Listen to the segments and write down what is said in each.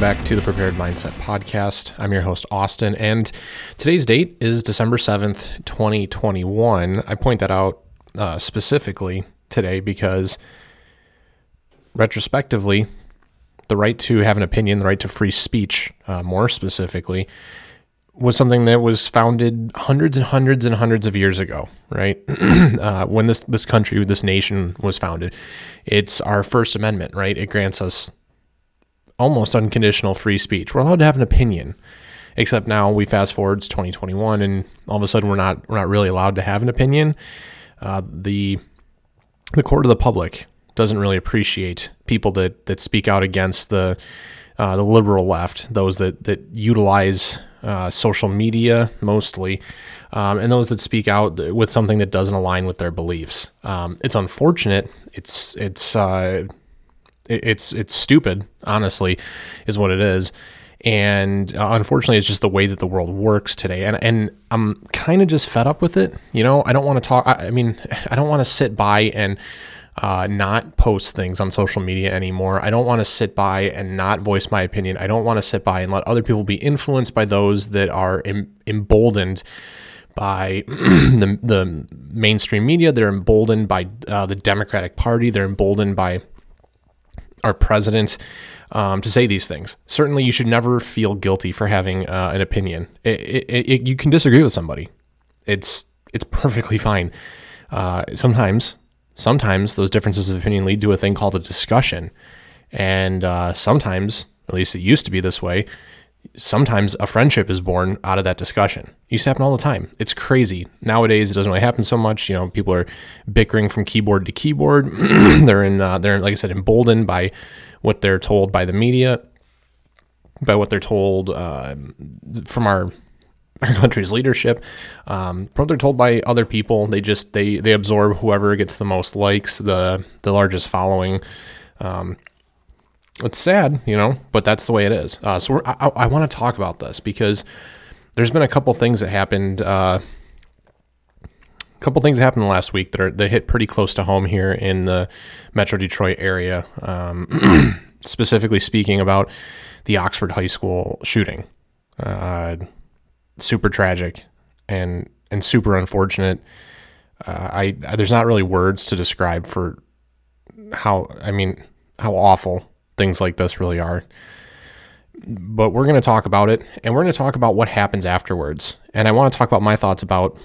welcome back to the Prepared Mindset Podcast. I'm your host, Austin, and today's date is December 7th, 2021. I point that out uh, specifically today because retrospectively, the right to have an opinion, the right to free speech, uh, more specifically, was something that was founded hundreds and hundreds and hundreds of years ago, right? uh, when this this country, this nation was founded, it's our First Amendment, right? It grants us almost unconditional free speech. We're allowed to have an opinion, except now we fast forward to 2021, and all of a sudden we're not we're not really allowed to have an opinion. Uh, the the court of the public doesn't really appreciate people that that speak out against the uh, the liberal left, those that that utilize uh, social media mostly, um, and those that speak out with something that doesn't align with their beliefs. Um, it's unfortunate. It's it's uh, it's it's stupid, honestly, is what it is. And uh, unfortunately, it's just the way that the world works today. And and I'm kind of just fed up with it. You know, I don't want to talk. I, I mean, I don't want to sit by and uh, not post things on social media anymore. I don't want to sit by and not voice my opinion. I don't want to sit by and let other people be influenced by those that are em- emboldened by the, the mainstream media. They're emboldened by uh, the Democratic Party. They're emboldened by our president um, to say these things. Certainly, you should never feel guilty for having uh, an opinion. It, it, it, you can disagree with somebody. It's it's perfectly fine. Uh, sometimes, sometimes those differences of opinion lead to a thing called a discussion, and uh, sometimes, at least it used to be this way. Sometimes a friendship is born out of that discussion. It used to happen all the time. It's crazy. Nowadays, it doesn't really happen so much. You know, people are bickering from keyboard to keyboard. they're in, uh, they're like I said, emboldened by what they're told by the media, by what they're told uh, from our our country's leadership, um, what they're told by other people. They just they they absorb whoever gets the most likes, the the largest following. Um, it's sad, you know, but that's the way it is. Uh, so I, I want to talk about this because there's been a couple things that happened. Uh, a couple things happened last week that are that hit pretty close to home here in the Metro Detroit area. Um, specifically speaking about the Oxford High School shooting, uh, super tragic and and super unfortunate. Uh, I, I there's not really words to describe for how I mean how awful things like this really are. But we're going to talk about it and we're going to talk about what happens afterwards. And I want to talk about my thoughts about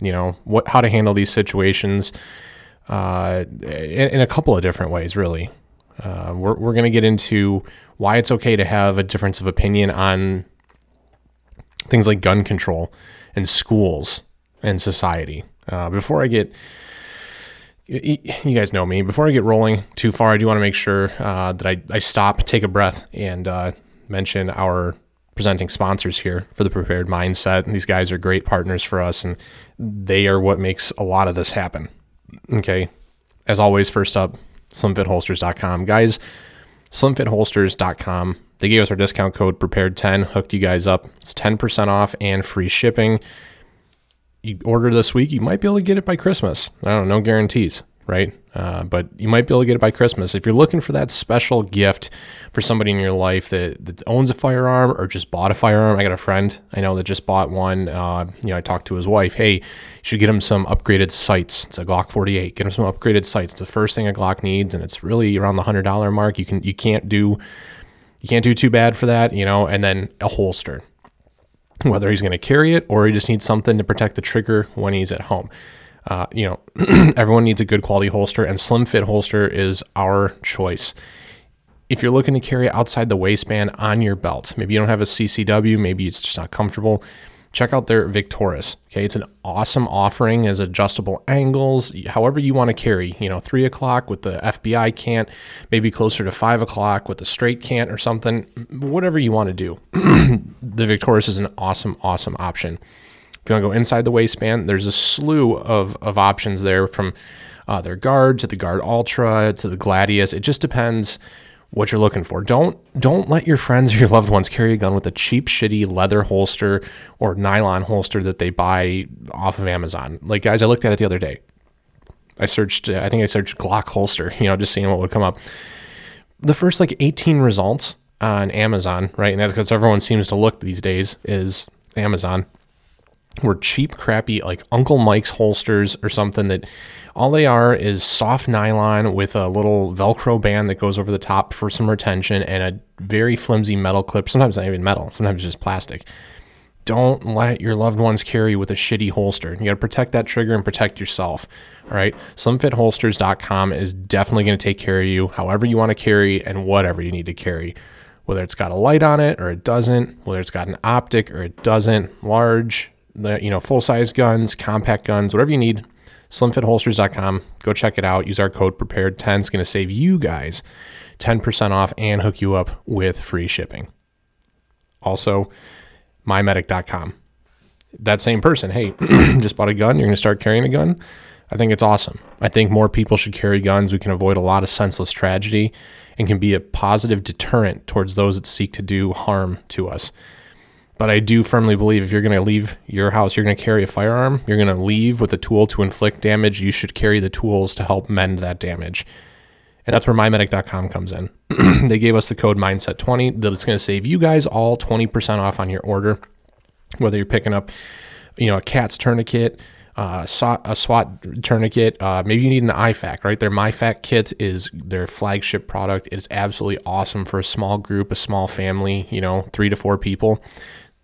you know what how to handle these situations uh, in, in, a couple of different ways really uh, we're, we're going to get into why it's okay to have a difference of opinion on things like gun control and schools and society uh, before i get you guys know me before i get rolling too far i do want to make sure uh, that I, I stop take a breath and uh, mention our presenting sponsors here for the prepared mindset. And These guys are great partners for us, and they are what makes a lot of this happen. Okay. As always, first up, slimfitholsters.com. Guys, slimfitholsters.com. They gave us our discount code prepared10, hooked you guys up. It's 10% off and free shipping. You order this week, you might be able to get it by Christmas. I don't know, no guarantees right? Uh, but you might be able to get it by Christmas. If you're looking for that special gift for somebody in your life that, that owns a firearm or just bought a firearm, I got a friend I know that just bought one. Uh, you know, I talked to his wife. Hey, you should get him some upgraded sights. It's a Glock 48. Get him some upgraded sights. It's the first thing a Glock needs, and it's really around the hundred dollar mark. You can you can't do you can't do too bad for that, you know. And then a holster. Whether he's going to carry it or he just needs something to protect the trigger when he's at home. Uh, you know, everyone needs a good quality holster, and Slim Fit holster is our choice. If you're looking to carry outside the waistband on your belt, maybe you don't have a CCW, maybe it's just not comfortable. Check out their Victoris. Okay, it's an awesome offering as adjustable angles, however you want to carry. You know, three o'clock with the FBI cant, maybe closer to five o'clock with a straight cant or something. Whatever you want to do, the Victoris is an awesome, awesome option. If you want to go inside the waistband, there's a slew of, of options there from uh, their guard to the guard ultra to the gladius. It just depends what you're looking for. Don't don't let your friends or your loved ones carry a gun with a cheap, shitty leather holster or nylon holster that they buy off of Amazon. Like guys, I looked at it the other day. I searched. I think I searched Glock holster. You know, just seeing what would come up. The first like 18 results on Amazon, right? And that's because everyone seems to look these days is Amazon. Were cheap, crappy, like Uncle Mike's holsters or something that all they are is soft nylon with a little Velcro band that goes over the top for some retention and a very flimsy metal clip. Sometimes not even metal, sometimes just plastic. Don't let your loved ones carry with a shitty holster. You got to protect that trigger and protect yourself. All right. SlimFitHolsters.com is definitely going to take care of you however you want to carry and whatever you need to carry whether it's got a light on it or it doesn't, whether it's got an optic or it doesn't, large, you know, full size guns, compact guns, whatever you need, slimfitholsters.com. Go check it out. Use our code prepared 10. It's going to save you guys 10% off and hook you up with free shipping. Also, mymedic.com. That same person, hey, just bought a gun, you're going to start carrying a gun. I think it's awesome. I think more people should carry guns. We can avoid a lot of senseless tragedy and can be a positive deterrent towards those that seek to do harm to us. But I do firmly believe if you're going to leave your house, you're going to carry a firearm, you're going to leave with a tool to inflict damage, you should carry the tools to help mend that damage. And that's where mymedic.com comes in. they gave us the code mindset20 that it's going to save you guys all 20% off on your order, whether you're picking up, you know, a cat's tourniquet, uh, a SWAT tourniquet. Uh, maybe you need an IFAK, right? Their MyFAK kit is their flagship product. It's absolutely awesome for a small group, a small family, you know, three to four people.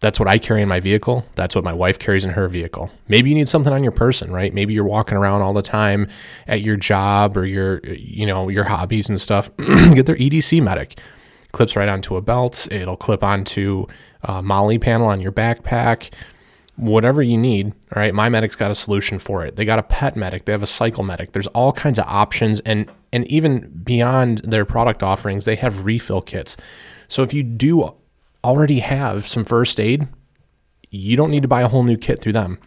That's what I carry in my vehicle. That's what my wife carries in her vehicle. Maybe you need something on your person, right? Maybe you're walking around all the time at your job or your, you know, your hobbies and stuff. Get their EDC medic. Clips right onto a belt. It'll clip onto a MOLLE panel on your backpack whatever you need, all right, My Medic's got a solution for it. They got a pet medic, they have a cycle medic. There's all kinds of options and and even beyond their product offerings, they have refill kits. So if you do already have some first aid, you don't need to buy a whole new kit through them.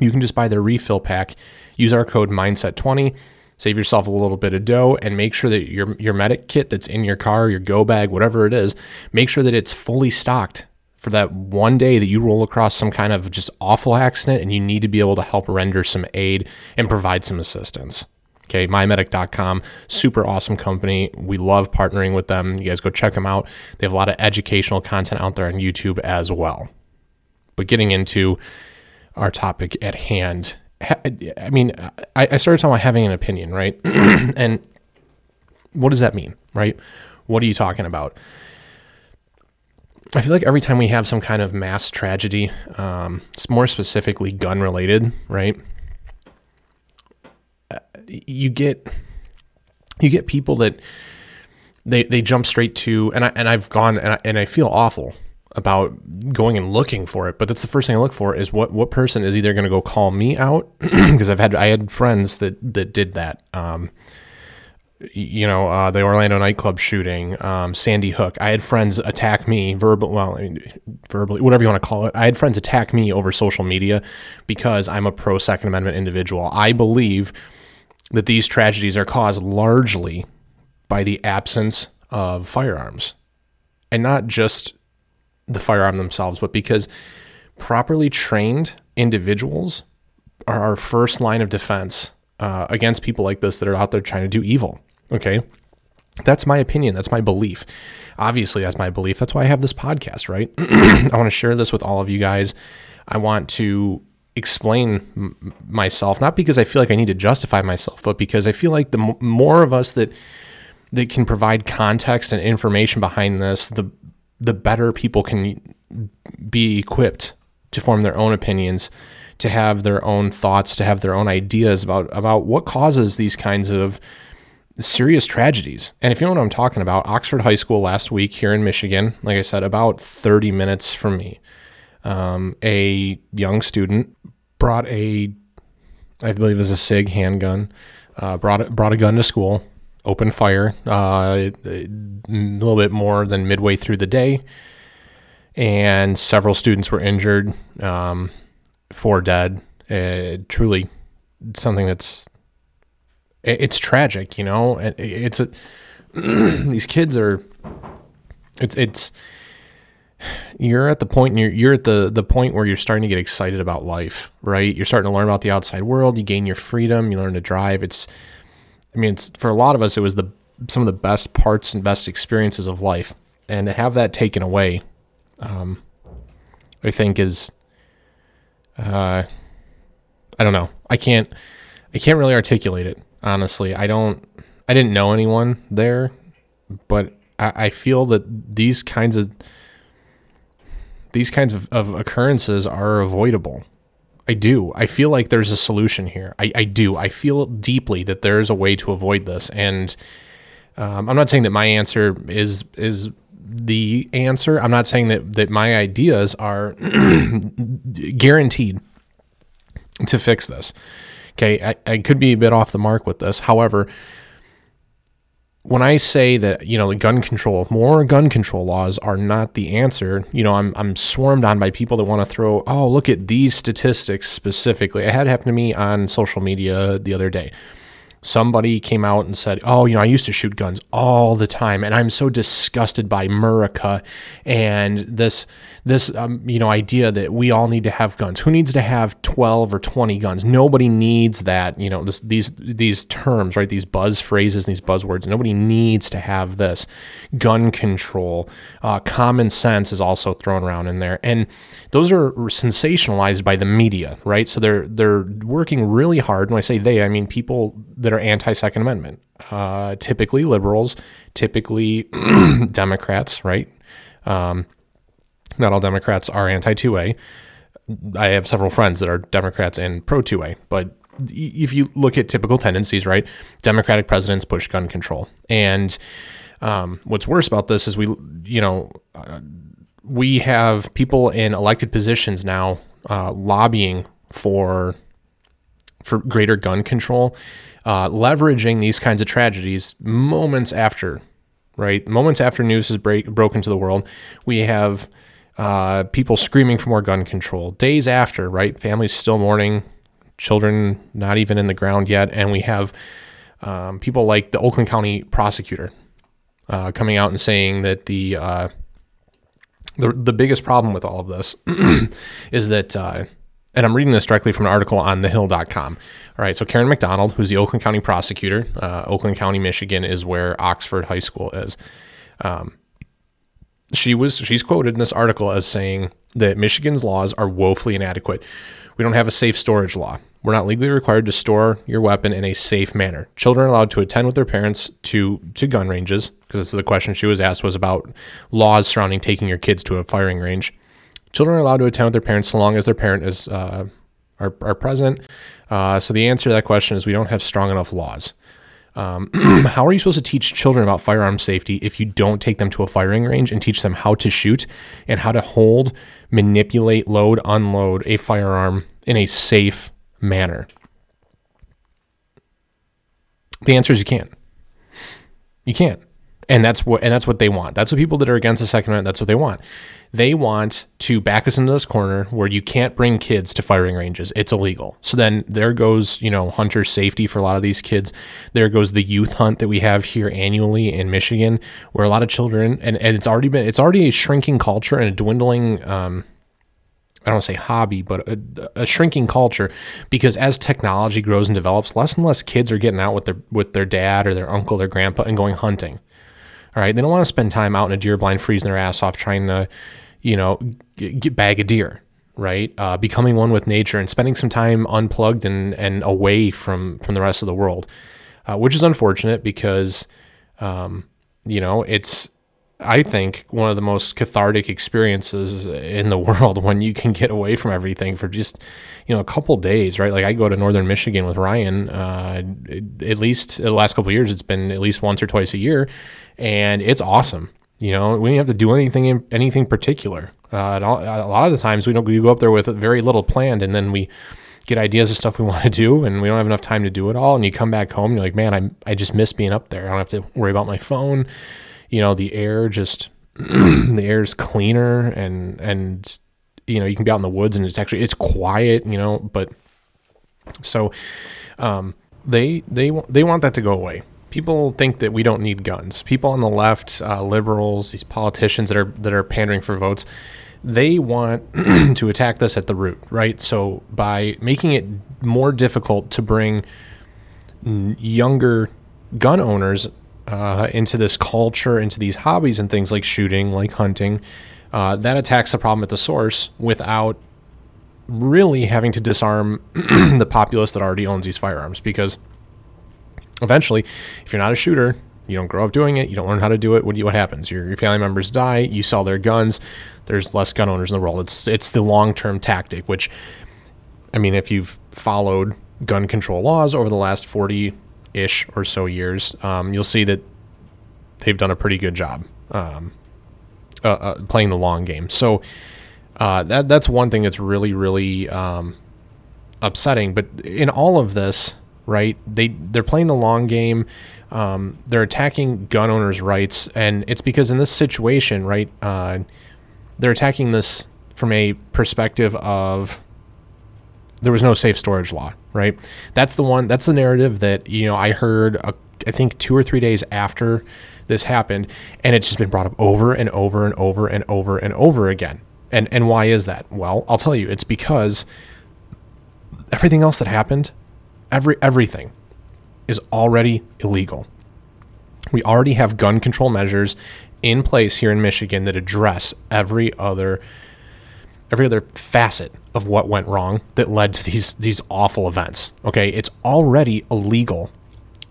You can just buy their refill pack, use our code mindset20, save yourself a little bit of dough and make sure that your your medic kit that's in your car, your go bag, whatever it is, make sure that it's fully stocked for that one day that you roll across some kind of just awful accident and you need to be able to help render some aid and provide some assistance. Okay, mymedic.com, super awesome company. We love partnering with them. You guys go check them out. They have a lot of educational content out there on YouTube as well. But getting into our topic at hand, I mean, I started talking about having an opinion, right? and what does that mean, right? What are you talking about? I feel like every time we have some kind of mass tragedy, um, it's more specifically gun related, right? You get you get people that they they jump straight to, and I and I've gone and I, and I feel awful about going and looking for it, but that's the first thing I look for is what what person is either going to go call me out because I've had I had friends that that did that. Um, you know, uh, the Orlando nightclub shooting, um, Sandy Hook. I had friends attack me verbal, well, I mean, verbally, whatever you want to call it. I had friends attack me over social media because I'm a pro Second Amendment individual. I believe that these tragedies are caused largely by the absence of firearms, and not just the firearm themselves, but because properly trained individuals are our first line of defense uh, against people like this that are out there trying to do evil. Okay. That's my opinion. That's my belief. Obviously, that's my belief. That's why I have this podcast, right? I want to share this with all of you guys. I want to explain m- myself, not because I feel like I need to justify myself, but because I feel like the m- more of us that that can provide context and information behind this, the the better people can be equipped to form their own opinions, to have their own thoughts, to have their own ideas about about what causes these kinds of serious tragedies. And if you know what I'm talking about, Oxford High School last week here in Michigan, like I said, about 30 minutes from me, um, a young student brought a, I believe it was a SIG handgun, uh, brought brought a gun to school, opened fire uh, a little bit more than midway through the day, and several students were injured, um, four dead. Uh, truly, something that's it's tragic, you know. It's a these kids are. It's it's. You're at the point you're you're at the the point where you're starting to get excited about life, right? You're starting to learn about the outside world. You gain your freedom. You learn to drive. It's, I mean, it's for a lot of us, it was the some of the best parts and best experiences of life. and to have that taken away, um, I think is, uh, I don't know. I can't, I can't really articulate it honestly. I don't, I didn't know anyone there, but I, I feel that these kinds of these kinds of, of occurrences are avoidable. I do. I feel like there's a solution here. I, I do. I feel deeply that there is a way to avoid this. And um, I'm not saying that my answer is is the answer. I'm not saying that that my ideas are guaranteed to fix this. Okay, I, I could be a bit off the mark with this. However, when I say that you know the gun control, more gun control laws are not the answer. You know, I'm I'm swarmed on by people that want to throw, oh look at these statistics specifically. It had happened to me on social media the other day somebody came out and said, "Oh, you know, I used to shoot guns all the time, and I'm so disgusted by Murica and this this um, you know idea that we all need to have guns. Who needs to have 12 or 20 guns? Nobody needs that. You know, this, these these terms, right? These buzz phrases, these buzzwords. Nobody needs to have this. Gun control, uh, common sense is also thrown around in there, and those are sensationalized by the media, right? So they're they're working really hard. When I say they, I mean people that are anti Second Amendment. Uh, typically liberals, typically Democrats, right? Um, not all Democrats are anti 2A. I have several friends that are Democrats and pro 2A, but if you look at typical tendencies, right? Democratic presidents push gun control. And um, what's worse about this is we, you know, uh, we have people in elected positions now uh, lobbying for for greater gun control, uh, leveraging these kinds of tragedies moments after, right? Moments after news has break, broken to the world, we have uh, people screaming for more gun control. Days after, right? Families still mourning, children not even in the ground yet, and we have um, people like the Oakland County prosecutor uh, coming out and saying that the uh, the the biggest problem with all of this is that uh, and I'm reading this directly from an article on thehill.com. All right, so Karen McDonald, who's the Oakland County prosecutor, uh, Oakland County, Michigan is where Oxford High School is. Um, she was she's quoted in this article as saying that Michigan's laws are woefully inadequate. We don't have a safe storage law. We're not legally required to store your weapon in a safe manner. Children are allowed to attend with their parents to to gun ranges because the question she was asked was about laws surrounding taking your kids to a firing range. Children are allowed to attend with their parents so long as their parent is uh, are, are present. Uh, so the answer to that question is we don't have strong enough laws. Um, how are you supposed to teach children about firearm safety if you don't take them to a firing range and teach them how to shoot and how to hold, manipulate, load, unload a firearm in a safe manner? The answer is you can't. You can't and that's what and that's what they want. That's what people that are against the Second Amendment. That's what they want. They want to back us into this corner where you can't bring kids to firing ranges. It's illegal. So then there goes you know hunter safety for a lot of these kids. There goes the youth hunt that we have here annually in Michigan, where a lot of children and, and it's already been it's already a shrinking culture and a dwindling. Um, I don't say hobby, but a, a, shrinking culture because as technology grows and develops, less and less kids are getting out with their with their dad or their uncle, their grandpa, and going hunting. All right. They don't want to spend time out in a deer blind freezing their ass off trying to, you know, get, bag a deer, right? Uh, becoming one with nature and spending some time unplugged and, and away from, from the rest of the world, uh, which is unfortunate because, um, you know, it's, I think one of the most cathartic experiences in the world when you can get away from everything for just you know a couple days, right? Like I go to northern Michigan with Ryan. Uh, at least the last couple years, it's been at least once or twice a year, and it's awesome. You know, we don't have to do anything anything particular. Uh, a lot of the times we don't we go up there with very little planned, and then we get ideas of stuff we want to do, and we don't have enough time to do it all. And you come back home, and you're like, man, I I just miss being up there. I don't have to worry about my phone you know the air just the air is cleaner and and you know you can be out in the woods and it's actually it's quiet you know but so um, they they they want that to go away. People think that we don't need guns. People on the left uh, liberals these politicians that are that are pandering for votes they want to attack this at the root right? So by making it more difficult to bring younger gun owners uh, into this culture, into these hobbies and things like shooting, like hunting, uh, that attacks the problem at the source without really having to disarm the populace that already owns these firearms. Because eventually, if you're not a shooter, you don't grow up doing it, you don't learn how to do it. What, do you, what happens? Your, your family members die, you sell their guns. There's less gun owners in the world. It's it's the long term tactic, which, I mean, if you've followed gun control laws over the last 40 ish or so years, um, you'll see that they've done a pretty good job um, uh, uh, playing the long game. So uh, that that's one thing that's really really um, upsetting. But in all of this, right? They they're playing the long game. Um, they're attacking gun owners' rights, and it's because in this situation, right? Uh, they're attacking this from a perspective of there was no safe storage law, right? That's the one. That's the narrative that you know I heard. Uh, I think two or three days after this happened, and it's just been brought up over and over and over and over and over again. And and why is that? Well, I'll tell you. It's because everything else that happened, every everything, is already illegal. We already have gun control measures in place here in Michigan that address every other every other facet of what went wrong that led to these these awful events. Okay, it's already illegal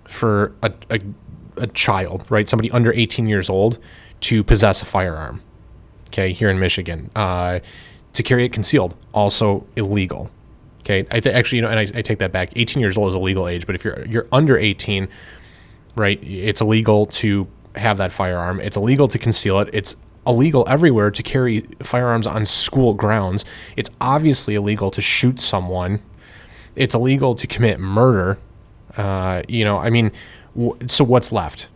for a, a, a child, right, somebody under 18 years old, to possess a firearm. Okay, here in Michigan, uh, to carry it concealed, also illegal. Okay, I th- actually, you know, and I, I take that back. 18 years old is a legal age, but if you're you're under 18, right, it's illegal to have that firearm. It's illegal to conceal it. It's illegal everywhere to carry firearms on school grounds. It's obviously illegal to shoot someone. It's illegal to commit murder. Uh, you know, I mean, w- so what's left?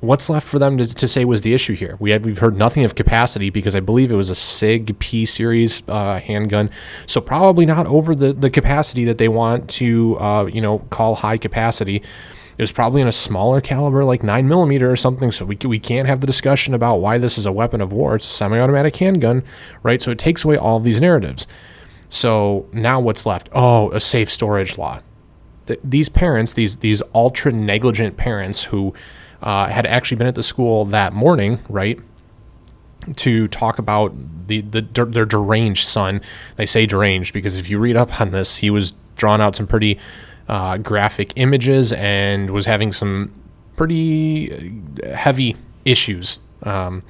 What's left for them to, to say was the issue here? We have we've heard nothing of capacity because I believe it was a Sig P series uh, handgun, so probably not over the, the capacity that they want to uh, you know call high capacity. It was probably in a smaller caliber, like nine millimeter or something. So we we can't have the discussion about why this is a weapon of war. It's a semi-automatic handgun, right? So it takes away all these narratives. So now what's left? Oh, a safe storage law. Th- these parents, these these ultra negligent parents who uh, had actually been at the school that morning, right? To talk about the, the their deranged son. I say deranged because if you read up on this, he was drawn out some pretty uh, graphic images and was having some pretty uh, heavy issues um,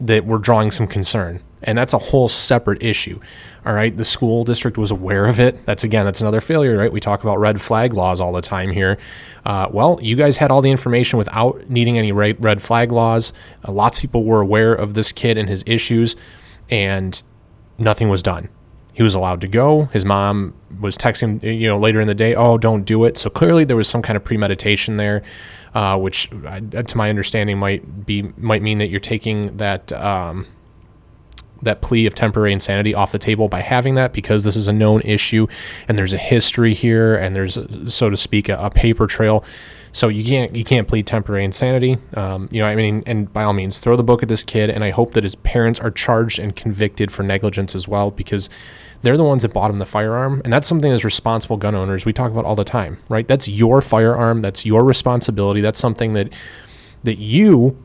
that were drawing some concern. And that's a whole separate issue. All right. The school district was aware of it. That's again, that's another failure, right? We talk about red flag laws all the time here. Uh, well, you guys had all the information without needing any red flag laws. Uh, lots of people were aware of this kid and his issues, and nothing was done. He was allowed to go. His mom was texting, you know, later in the day, "Oh, don't do it." So clearly there was some kind of premeditation there, uh, which, uh, to my understanding, might be might mean that you're taking that um, that plea of temporary insanity off the table by having that because this is a known issue and there's a history here and there's, so to speak, a, a paper trail so you can't you can't plead temporary insanity. Um, you know, I mean, and by all means, throw the book at this kid. And I hope that his parents are charged and convicted for negligence as well, because they're the ones that bought him the firearm, and that's something as responsible gun owners we talk about all the time, right? That's your firearm. That's your responsibility. That's something that that you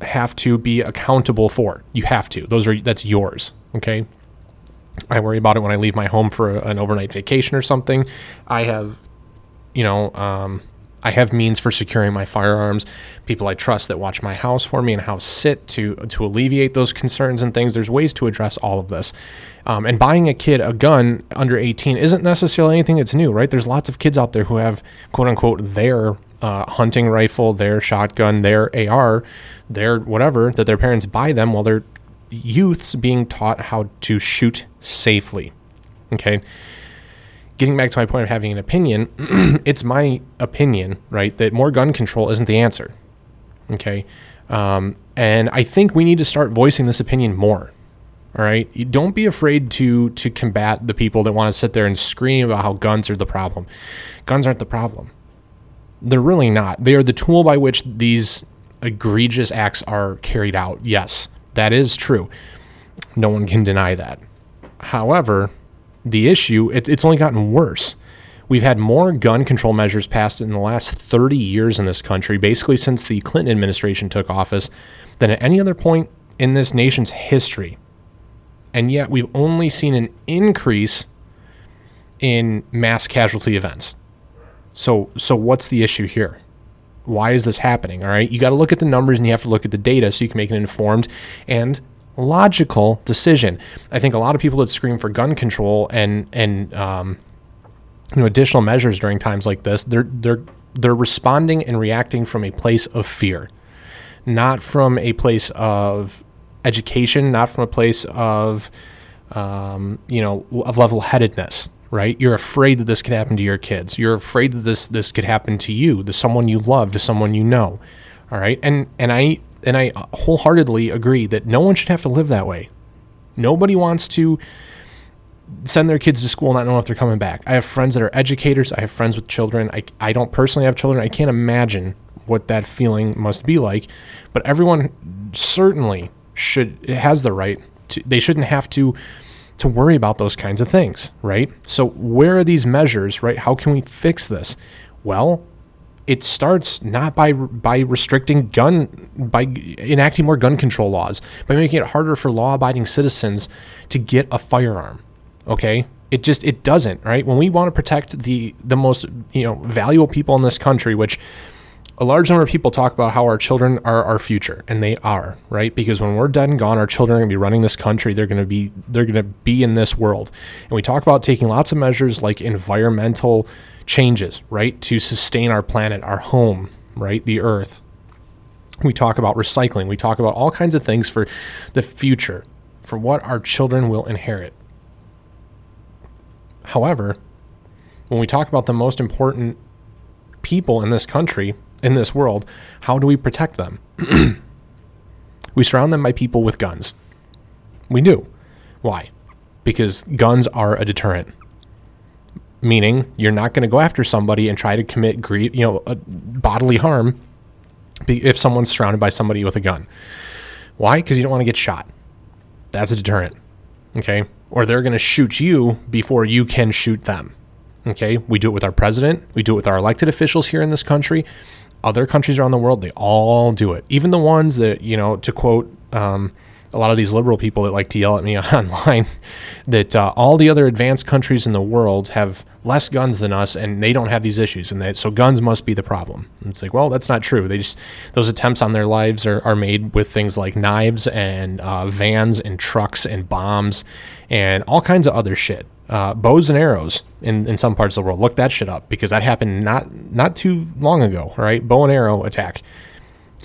have to be accountable for. You have to. Those are that's yours. Okay. I worry about it when I leave my home for an overnight vacation or something. I have, you know, um, I have means for securing my firearms, people I trust that watch my house for me and house sit to to alleviate those concerns and things. There's ways to address all of this. Um, and buying a kid a gun under 18 isn't necessarily anything that's new, right? There's lots of kids out there who have quote unquote their uh, hunting rifle, their shotgun, their AR, their whatever that their parents buy them while they're youths being taught how to shoot safely. Okay getting back to my point of having an opinion, it's my opinion, right, that more gun control isn't the answer. Okay. Um, and I think we need to start voicing this opinion more. All right. You don't be afraid to to combat the people that want to sit there and scream about how guns are the problem. Guns aren't the problem. They're really not. They are the tool by which these egregious acts are carried out. Yes, that is true. No one can deny that. However, the issue, it, it's only gotten worse. We've had more gun control measures passed in the last 30 years in this country, basically since the Clinton administration took office, than at any other point in this nation's history. And yet we've only seen an increase in mass casualty events. So so what's the issue here? Why is this happening? All right? You got to look at the numbers and you have to look at the data so you can make an informed and logical decision. I think a lot of people that scream for gun control and and um, you know additional measures during times like this, they're they're they're responding and reacting from a place of fear, not from a place of education, not from a place of um, you know of level headedness. Right? You're afraid that this could happen to your kids. You're afraid that this this could happen to you, to someone you love, to someone you know. All right, and and I and I wholeheartedly agree that no one should have to live that way. Nobody wants to send their kids to school not knowing if they're coming back. I have friends that are educators. I have friends with children. I, I don't personally have children. I can't imagine what that feeling must be like. But everyone certainly should has the right to. They shouldn't have to to worry about those kinds of things, right? So where are these measures, right? How can we fix this? Well, it starts not by by restricting gun by enacting more gun control laws by making it harder for law-abiding citizens to get a firearm okay? It just it doesn't right? When we want to protect the the most you know valuable people in this country which a large number of people talk about how our children are our future and they are right because when we're dead and gone our children are going to be running this country they're going to be they're going to be in this world and we talk about taking lots of measures like environmental changes, right, to sustain our planet, our home, right, the earth. We talk about recycling. We talk about all kinds of things for the future, for what our children will inherit. However, when we talk about the most important people in this country, in this world, how do we protect them? we surround them by people with guns. We do. Why? Because guns are a deterrent meaning you're not going to go after somebody and try to commit grief, you know, uh, bodily harm if someone's surrounded by somebody with a gun. Why? Because you don't want to get shot. That's a deterrent. Okay. Or they're going to shoot you before you can shoot them. Okay. We do it with our president. We do it with our elected officials here in this country. Other countries around the world, they all do it. Even the ones that, you know, to quote, um, a lot of these liberal people that like to yell at me online that uh, all the other advanced countries in the world have less guns than us and they don't have these issues and that so guns must be the problem. And it's like well that's not true. They just those attempts on their lives are, are made with things like knives and uh, vans and trucks and bombs and all kinds of other shit uh, bows and arrows in, in some parts of the world look that shit up because that happened not not too long ago right bow and arrow attack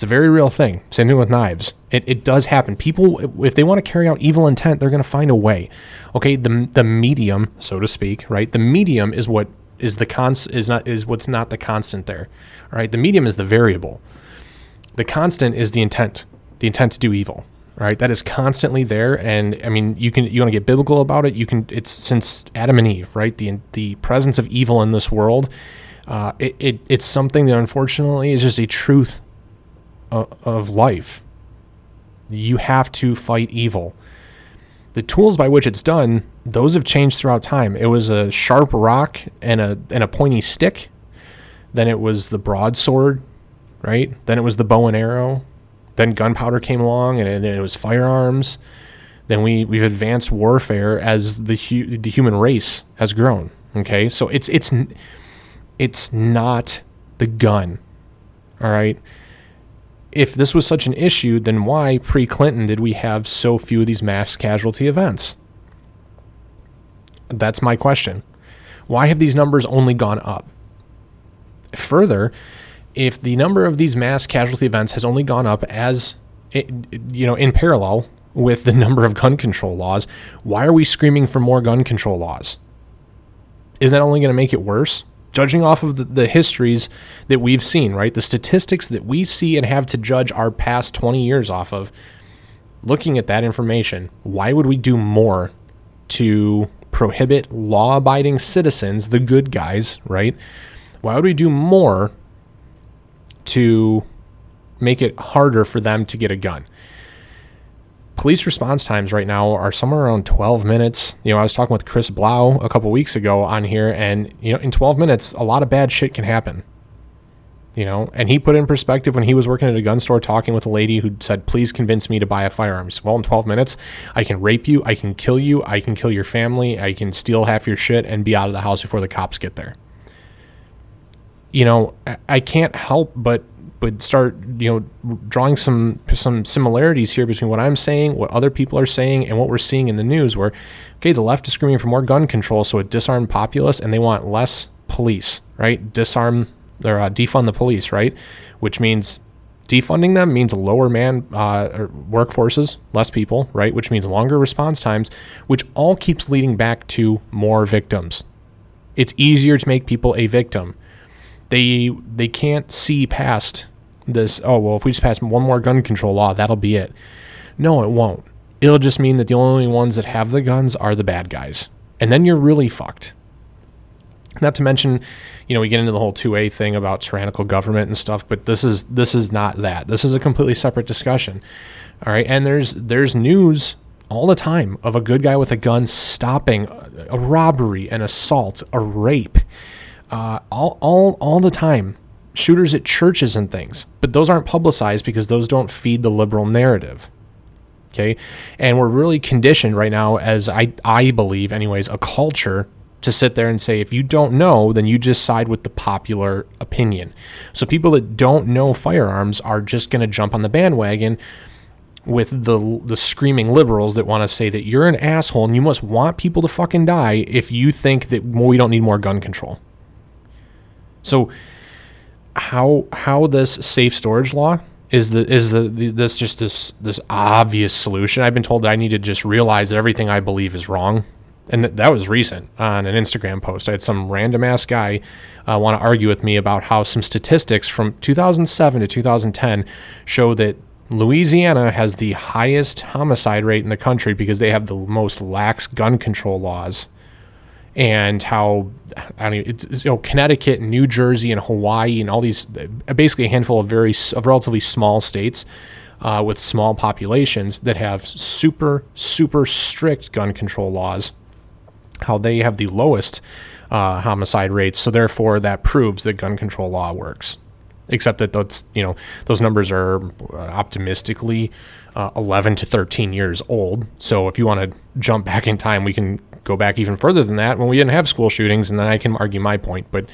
it's a very real thing. Same thing with knives. It, it does happen. People, if they want to carry out evil intent, they're going to find a way. Okay, the the medium, so to speak, right? The medium is what is the cons is not is what's not the constant there. Right, the medium is the variable. The constant is the intent, the intent to do evil. Right, that is constantly there, and I mean, you can you want to get biblical about it. You can. It's since Adam and Eve, right? The the presence of evil in this world. Uh, it, it it's something that unfortunately is just a truth of life. You have to fight evil. The tools by which it's done, those have changed throughout time. It was a sharp rock and a and a pointy stick. Then it was the broadsword, right? Then it was the bow and arrow. Then gunpowder came along, and it, was firearms. Then we we've advanced warfare as the hu- the human race has grown. Okay, so it's it's it's not the gun. All right, if this was such an issue, then why pre Clinton did we have so few of these mass casualty events? That's my question. Why have these numbers only gone up? Further, if the number of these mass casualty events has only gone up as you know in parallel with the number of gun control laws, why are we screaming for more gun control laws? Is that only going to make it worse? judging off of the, the, histories that we've seen, right? The statistics that we see and have to judge our past 20 years off of, looking at that information, why would we do more to prohibit law abiding citizens, the good guys, right? Why would we do more to make it harder for them to get a gun? police response times right now are somewhere around 12 minutes. You know, I was talking with Chris Blau a couple weeks ago on here, and you know, in 12 minutes, a lot of bad shit can happen. You know, and he put in perspective when he was working at a gun store talking with a lady who said, "Please convince me to buy a firearm." "Well, in 12 minutes, I can rape you, I can kill you, I can kill your family, I can steal half your shit and be out of the house before the cops get there." You know, I can't help but but start you know drawing some some similarities here between what I'm saying, what other people are saying, and what we're seeing in the news. Where okay, the left is screaming for more gun control, so it disarm populace, and they want less police, right? Disarm or uh, defund the police, right? Which means defunding them means lower man uh, workforces, less people, right? Which means longer response times, which all keeps leading back to more victims. It's easier to make people a victim. They they can't see past this, oh, well, if we just pass one more gun control law, that'll be it. No, it won't. It'll just mean that the only ones that have the guns are the bad guys. And then you're really fucked. Not to mention, you know, we get into the whole 2A thing about tyrannical government and stuff, but this is this is not that. This is a completely separate discussion. All right, and there's there's news all the time of a good guy with a gun stopping a robbery, an assault, a rape, uh, all all all the time shooters at churches and things, but those aren't publicized because those don't feed the liberal narrative. Okay. And we're really conditioned right now, as I, I believe, anyways, a culture to sit there and say, if you don't know, then you just side with the popular opinion. So people that don't know firearms are just going to jump on the bandwagon with the the screaming liberals that want to say that you're an asshole and you must want people to fucking die if you think that well, we don't need more gun control. So how how this safe storage law is the is the, the, this just this this obvious solution. I've been told that I need to just realize that everything I believe is wrong, and th- that was recent on an Instagram post. I had some random ass guy uh, want to argue with me about how some statistics from 2007 to 2010 show that Louisiana has the highest homicide rate in the country because they have the most lax gun control laws and how I mean it's you know Connecticut, New Jersey, and Hawaii, and all these basically a handful of very of relatively small states uh, with small populations that have super super strict gun control laws. How they have the lowest uh, homicide rates, so therefore that proves that gun control law works. Except that those you know those numbers are uh, optimistically uh, 11 to 13 years old. So if you want to jump back in time, we can go back even further than that when we didn't have school shootings, and then I can argue my point, but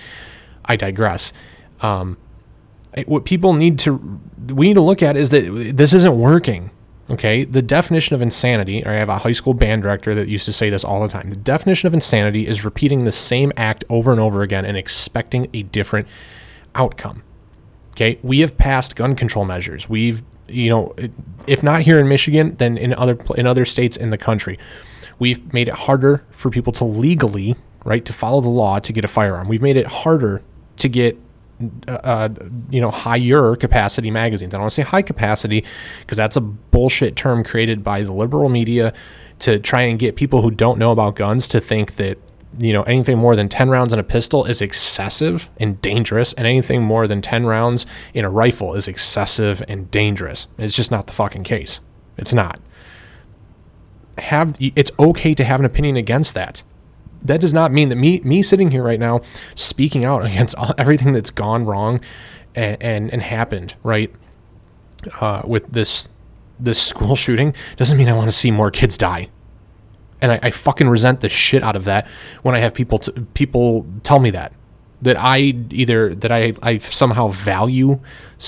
I digress. Um, what people need to we need to look at is that this isn't working. Okay, the definition of insanity. I have a high school band director that used to say this all the time. The definition of insanity is repeating the same act over and over again and expecting a different outcome. Okay, we have passed gun control measures. We've, you know, if not here in Michigan, then in other in other states in the country. We've made it harder for people to legally, right, to follow the law to get a firearm. We've made it harder to get uh, uh you know, higher capacity magazines. I don't want to say high capacity because that's a bullshit term created by the liberal media to try and get people who don't know about guns to think that, you know, anything more than 10 rounds in a pistol is excessive and dangerous, and anything more than 10 rounds in a rifle is excessive and dangerous. It's just not the fucking case. It's not have it's okay to have an opinion against that. That does not mean that me me sitting here right now speaking out against all, everything that's gone wrong and and, and happened right uh, with this this school shooting doesn't mean I want to see more kids die. And I, I fucking resent the shit out of that when I have people t- people tell me that that I either that I, I somehow value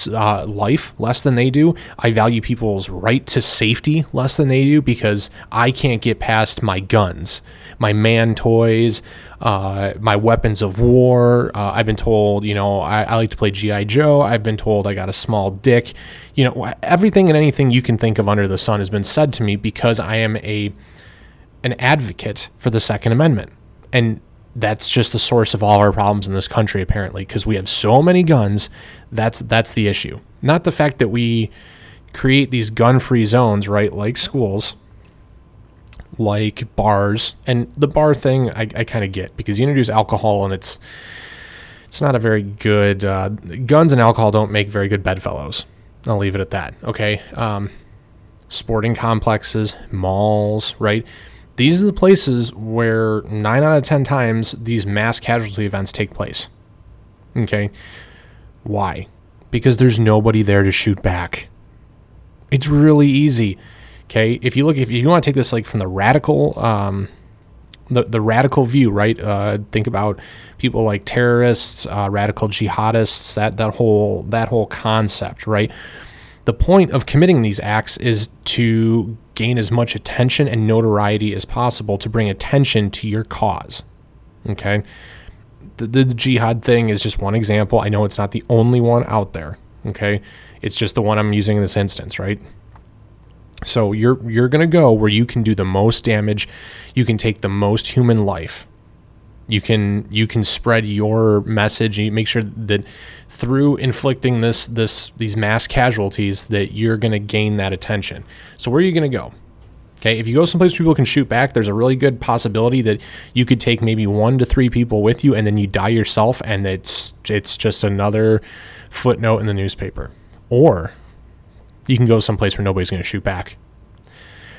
uh, life less than they do. I value people's right to safety less than they do because I can't get past my guns, my man toys, uh, my weapons of war. Uh, I've been told, you know, I, I like to play GI Joe. I've been told I got a small dick. You know, everything and anything you can think of under the sun has been said to me because I am a an advocate for the Second Amendment. And that's just the source of all our problems in this country apparently because we have so many guns that's that's the issue. Not the fact that we create these gun-free zones right like schools like bars and the bar thing i, I kind of get because you introduce alcohol and it's it's not a very good uh, guns and alcohol don't make very good bedfellows. I'll leave it at that okay? Um, sporting complexes, malls, right? These are the places where nine out of 10 times these mass casualty events take place. Okay. Why? Because there's nobody there to shoot back. It's really easy. Okay. If you look, if you want to take this like from the radical, um, the, the radical view, right? Uh, think about people like terrorists, uh, radical jihadists, that, that whole, that whole concept, right? The point of committing these acts is to gain as much attention and notoriety as possible to bring attention to your cause. Okay? The, the, the, jihad thing is just one example. I know it's not the only one out there. Okay? It's just the one I'm using in this instance, right? So you're you're going to go where you can do the most damage, you can take the most human life you can you can spread your message. And you make sure that through inflicting this this these mass casualties that you're going to gain that attention. So where are you going to go? Okay if you go someplace people can shoot back there's a really good possibility that you could take maybe one to three people with you and then you die yourself and it's it's just another footnote in the newspaper. Or you can go someplace where nobody's going to shoot back.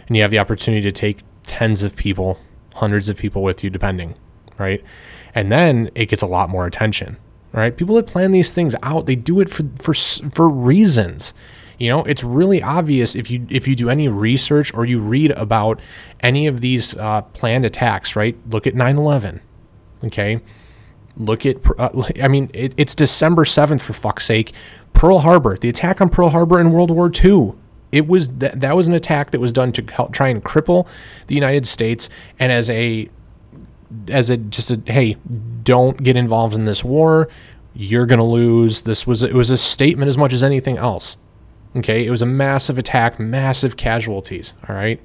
And you have the opportunity to take tens of people hundreds of people with you depending right? And then it gets a lot more attention, right? People that plan these things out, they do it for for for reasons. You know, it's really obvious if you if you do any research or you read about any of these uh, planned attacks, right? Look at 9/11. Okay, look at uh, I mean, it, it's December 7th for fuck's sake. Pearl Harbor, the attack on Pearl Harbor in World War II. It was that that was an attack that was done to help try and cripple the United States, and as a as a just a hey, don't get involved in this war. You're gonna lose. This was it was a statement as much as anything else. Okay, it was a massive attack, massive casualties. All right,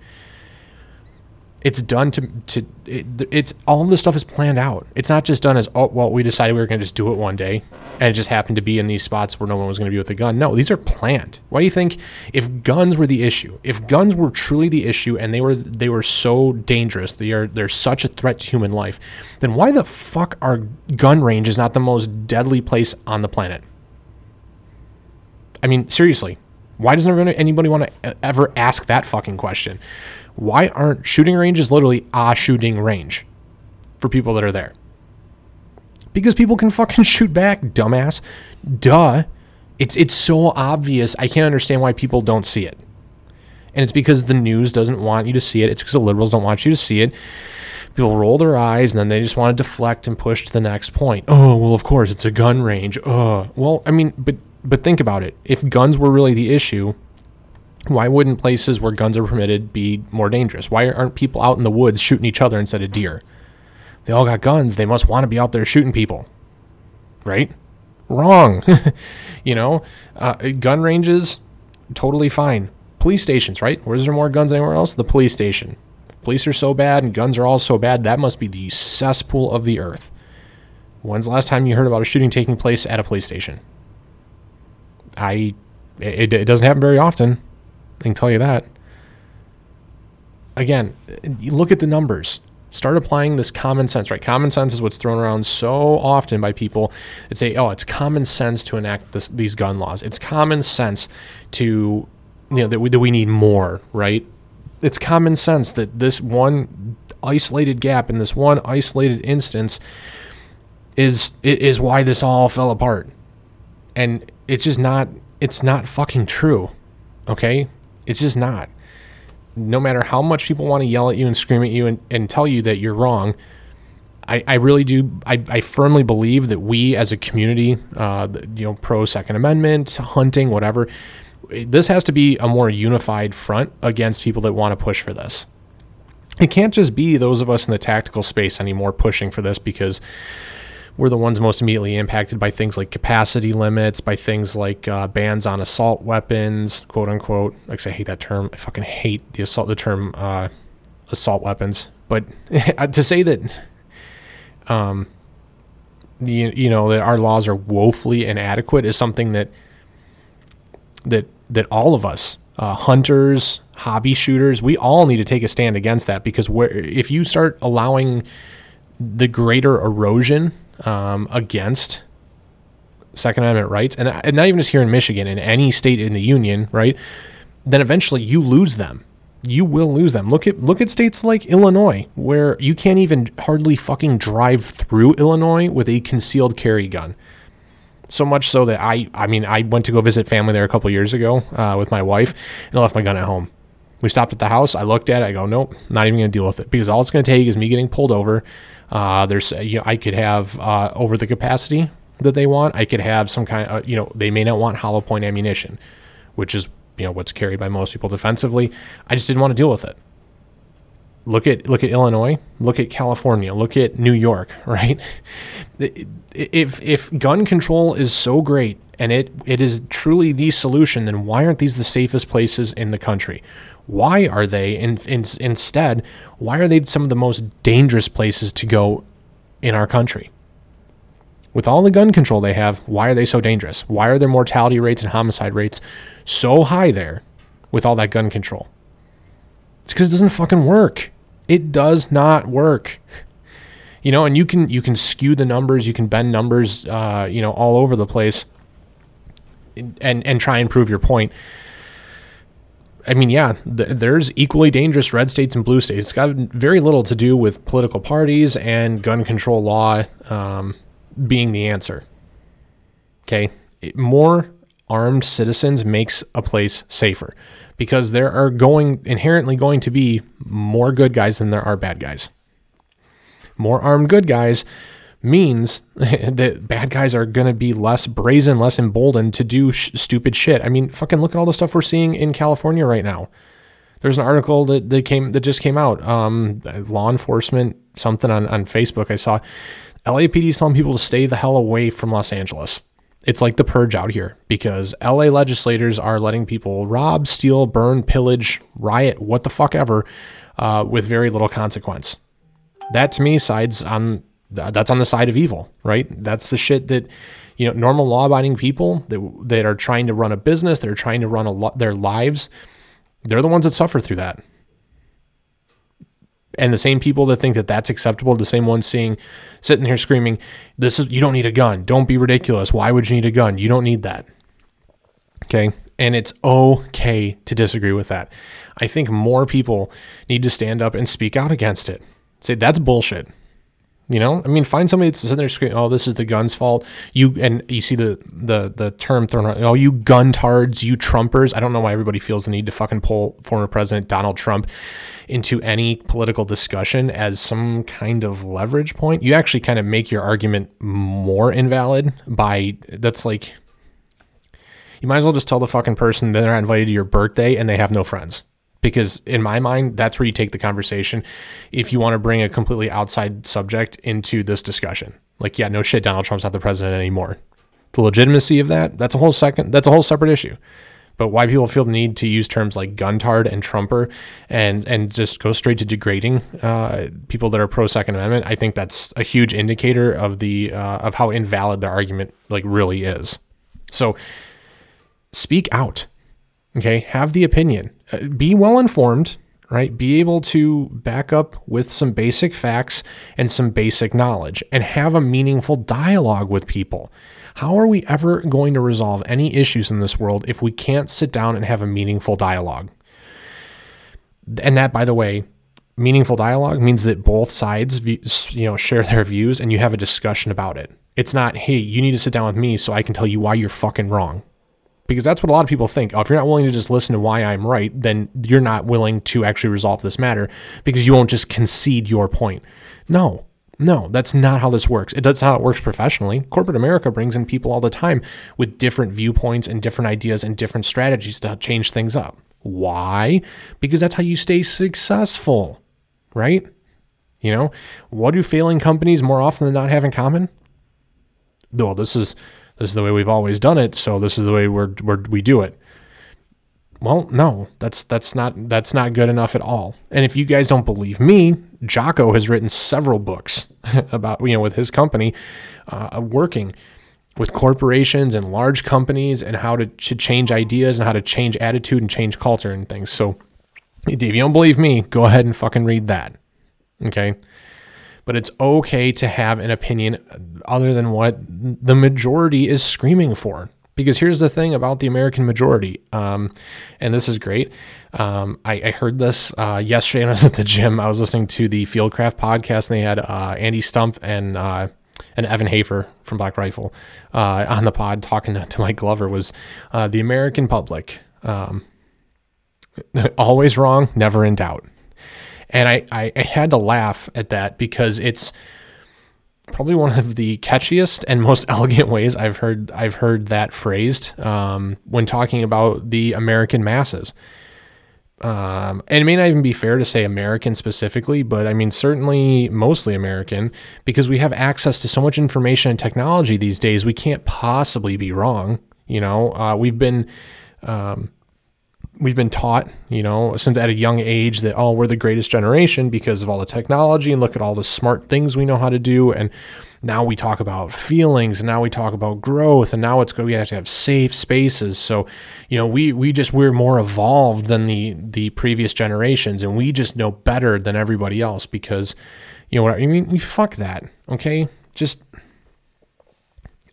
it's done to to it, it's all this stuff is planned out. It's not just done as oh well we decided we were going to just do it one day and it just happened to be in these spots where no one was going to be with a gun. No, these are planned. Why do you think if guns were the issue, if guns were truly the issue and they were they were so dangerous, they are they're such a threat to human life, then why the fuck are gun ranges not the most deadly place on the planet? I mean, seriously, why doesn't anybody want to ever ask that fucking question? Why aren't shooting ranges literally a shooting range for people that are there? Because people can fucking shoot back, dumbass. Duh. It's it's so obvious. I can't understand why people don't see it. And it's because the news doesn't want you to see it. It's because the liberals don't want you to see it. People roll their eyes and then they just want to deflect and push to the next point. Oh, well, of course, it's a gun range. Oh, well, I mean, but but think about it. If guns were really the issue, why wouldn't places where guns are permitted be more dangerous? Why aren't people out in the woods shooting each other instead of deer? They all got guns. They must want to be out there shooting people. Right? Wrong. you know, uh, gun ranges, totally fine. Police stations, right? Where's there more guns anywhere else? The police station. police are so bad and guns are all so bad, that must be the cesspool of the earth. When's the last time you heard about a shooting taking place at a police station? I, it, it doesn't happen very often. I can tell you that. Again, look at the numbers. Start applying this common sense, right? Common sense is what's thrown around so often by people that say, oh, it's common sense to enact this, these gun laws. It's common sense to, you know, that we, that we need more, right? It's common sense that this one isolated gap in this one isolated instance is is why this all fell apart. And it's just not it's not fucking true. Okay? It's just not. No matter how much people want to yell at you and scream at you and, and tell you that you're wrong, I, I really do. I, I firmly believe that we as a community, uh, you know, pro Second Amendment, hunting, whatever, this has to be a more unified front against people that want to push for this. It can't just be those of us in the tactical space anymore pushing for this because we're the ones most immediately impacted by things like capacity limits, by things like uh, bans on assault weapons, quote unquote. Like I hate that term. I fucking hate the assault the term uh, assault weapons. But to say that, um, you, you know that our laws are woefully inadequate is something that that that all of us uh, hunters, hobby shooters, we all need to take a stand against that because where if you start allowing the greater erosion um, against Second Amendment rights, and, and not even just here in Michigan, in any state in the union, right? then eventually you lose them. You will lose them. Look at look at states like Illinois, where you can't even hardly fucking drive through Illinois with a concealed carry gun. So much so that I, I mean, I went to go visit family there a couple years ago uh, with my wife, and I left my gun at home. We stopped at the house. I looked at it. I go, nope, not even going to deal with it because all it's going to take is me getting pulled over. Uh, there's, you know, I could have uh, over the capacity that they want. I could have some kind of, you know, they may not want hollow point ammunition, which is, you know, what's carried by most people defensively. I just didn't want to deal with it. Look at look at Illinois, look at California, look at New York, right? If if gun control is so great and it it is truly the solution, then why aren't these the safest places in the country? Why are they in, in, instead? Why are they some of the most dangerous places to go in our country? With all the gun control they have, why are they so dangerous? Why are their mortality rates and homicide rates so high there with all that gun control? It's because it doesn't fucking work. It does not work. You know, and you can you can skew the numbers, you can bend numbers, uh, you know, all over the place, and and try and prove your point. I mean, yeah, th- there's equally dangerous red states and blue states. It's got very little to do with political parties and gun control law um, being the answer. Okay, it, more armed citizens makes a place safer because there are going inherently going to be more good guys than there are bad guys. More armed good guys means that bad guys are going to be less brazen, less emboldened to do sh- stupid shit. I mean, fucking look at all the stuff we're seeing in California right now. There's an article that, that came that just came out. Um, law enforcement something on, on Facebook I saw. LAPD is telling people to stay the hell away from Los Angeles. It's like the purge out here because LA legislators are letting people rob, steal, burn, pillage, riot, what the fuck ever, uh, with very little consequence. That to me sides on that's on the side of evil, right? That's the shit that you know normal law-abiding people that that are trying to run a business, they're trying to run a lot their lives. They're the ones that suffer through that. And the same people that think that that's acceptable, the same ones seeing sitting here screaming, "This is you don't need a gun. Don't be ridiculous. Why would you need a gun? You don't need that." Okay? And it's okay to disagree with that. I think more people need to stand up and speak out against it. Say that's bullshit. You know, I mean, find somebody that's sitting there screaming, "Oh, this is the gun's fault." You and you see the the the term thrown around. Oh, you guntards, you Trumpers. I don't know why everybody feels the need to fucking pull former President Donald Trump into any political discussion as some kind of leverage point. You actually kind of make your argument more invalid by that's like you might as well just tell the fucking person they're not invited to your birthday and they have no friends because in my mind that's where you take the conversation if you want to bring a completely outside subject into this discussion. Like yeah no shit donald trump's not the president anymore. The legitimacy of that that's a whole second that's a whole separate issue. But why people feel the need to use terms like guntard and trumper and and just go straight to degrading uh, people that are pro second amendment i think that's a huge indicator of the uh, of how invalid their argument like really is. So speak out Okay, have the opinion. Uh, be well informed, right? Be able to back up with some basic facts and some basic knowledge and have a meaningful dialogue with people. How are we ever going to resolve any issues in this world if we can't sit down and have a meaningful dialogue? And that, by the way, meaningful dialogue means that both sides you know share their views and you have a discussion about it. It's not, hey, you need to sit down with me so I can tell you why you're fucking wrong because that's what a lot of people think. Oh, if you're not willing to just listen to why I'm right, then you're not willing to actually resolve this matter because you won't just concede your point. No, no, that's not how this works. It that's how it works professionally. Corporate America brings in people all the time with different viewpoints and different ideas and different strategies to change things up. Why? Because that's how you stay successful, right? You know, what do failing companies more often than not have in common? Well, this is this is the way we've always done it, so this is the way we're, we're we do it. Well, no, that's that's not that's not good enough at all. And if you guys don't believe me, Jocko has written several books about you know with his company uh, working with corporations and large companies and how to, to change ideas and how to change attitude and change culture and things. So if you don't believe me, go ahead and fucking read that. Okay but it's okay to have an opinion other than what the majority is screaming for. Because here's the thing about the American majority, um, and this is great. Um, I, I, heard this uh, yesterday when I was at the gym. I was listening to the Fieldcraft podcast, and they had uh, Andy Stumpf and uh, and Evan Hafer from Black Rifle uh, on the pod talking to, to Mike Glover. Was uh, the American public um, always wrong, never in doubt? And I, I, I had to laugh at that because it's probably one of the catchiest and most elegant ways I've heard I've heard that phrased um, when talking about the American masses. Um, and it may not even be fair to say American specifically, but I mean certainly mostly American because we have access to so much information and technology these days. We can't possibly be wrong. You know, uh, we've been um, we've been taught, you know, since at a young age that oh, we're the greatest generation because of all the technology and look at all the smart things we know how to do. And now we talk about feelings and now we talk about growth and now it's good we have to have safe spaces. So you know we we just we're more evolved than the the previous generations and we just know better than everybody else because you know what i mean we fuck that okay? Just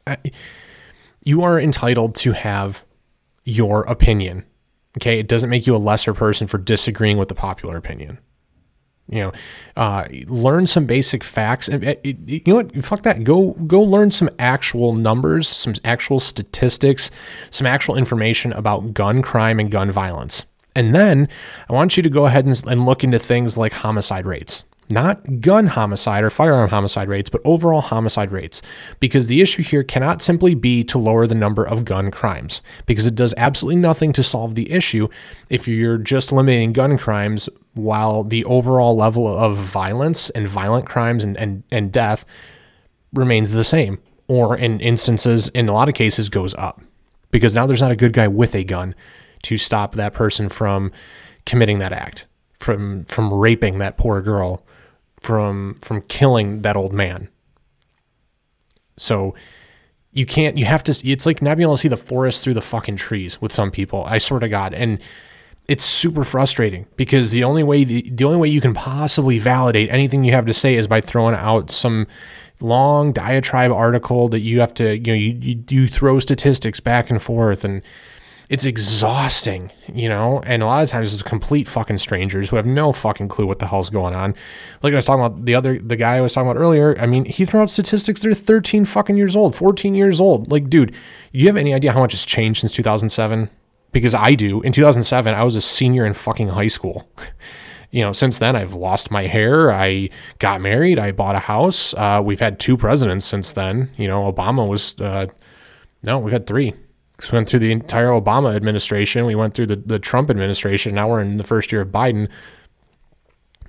I, you are entitled to have your opinion Okay, it doesn't make you a lesser person for disagreeing with the popular opinion. You know, uh, learn some basic facts. And uh, you know what? Fuck that. Go go learn some actual numbers, some actual statistics, some actual information about gun crime and gun violence. And then I want you to go ahead and, and look into things like homicide rates not gun homicide or firearm homicide rates, but overall homicide rates. Because the issue here cannot simply be to lower the number of gun crimes, because it does absolutely nothing to solve the issue if you're just eliminating gun crimes while the overall level of violence and violent crimes and, and, and death remains the same, or in instances, in a lot of cases, goes up. Because now there's not a good guy with a gun to stop that person from committing that act, from from raping that poor girl from from killing that old man. So you can't you have to it's like not being able to see the forest through the fucking trees with some people. I swear to God. And it's super frustrating because the only way the, the only way you can possibly validate anything you have to say is by throwing out some long diatribe article that you have to you know you, you, you throw statistics back and forth and it's exhausting, you know, and a lot of times it's complete fucking strangers who have no fucking clue what the hell's going on. Like I was talking about the other, the guy I was talking about earlier. I mean, he threw out statistics. They're 13 fucking years old, 14 years old. Like, dude, you have any idea how much has changed since 2007? Because I do. In 2007, I was a senior in fucking high school. you know, since then I've lost my hair. I got married. I bought a house. Uh, we've had two presidents since then. You know, Obama was, uh, no, we've had three. We went through the entire Obama administration. We went through the, the Trump administration. Now we're in the first year of Biden.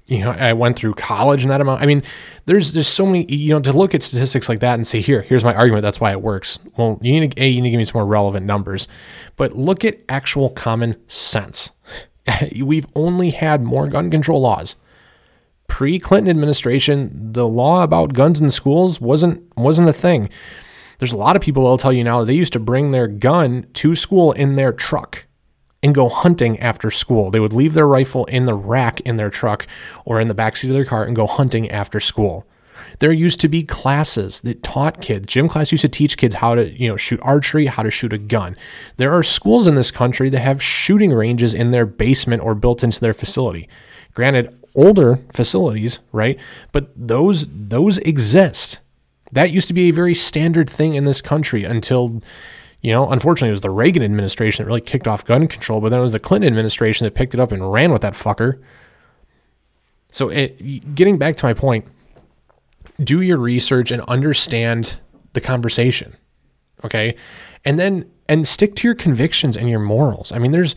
You know, I went through college and that amount. I mean, there's there's so many. You know, to look at statistics like that and say, here, here's my argument. That's why it works. Well, you need to, a you need to give me some more relevant numbers, but look at actual common sense. We've only had more gun control laws pre-Clinton administration, the law about guns in schools wasn't wasn't a thing. There's a lot of people that'll tell you now they used to bring their gun to school in their truck and go hunting after school. They would leave their rifle in the rack in their truck or in the backseat of their car and go hunting after school. There used to be classes that taught kids. Gym class used to teach kids how to, you know, shoot archery, how to shoot a gun. There are schools in this country that have shooting ranges in their basement or built into their facility. Granted, older facilities, right? But those those exist. That used to be a very standard thing in this country until, you know, unfortunately, it was the Reagan administration that really kicked off gun control, but then it was the Clinton administration that picked it up and ran with that fucker. So, it, getting back to my point, do your research and understand the conversation, okay, and then and stick to your convictions and your morals. I mean, there's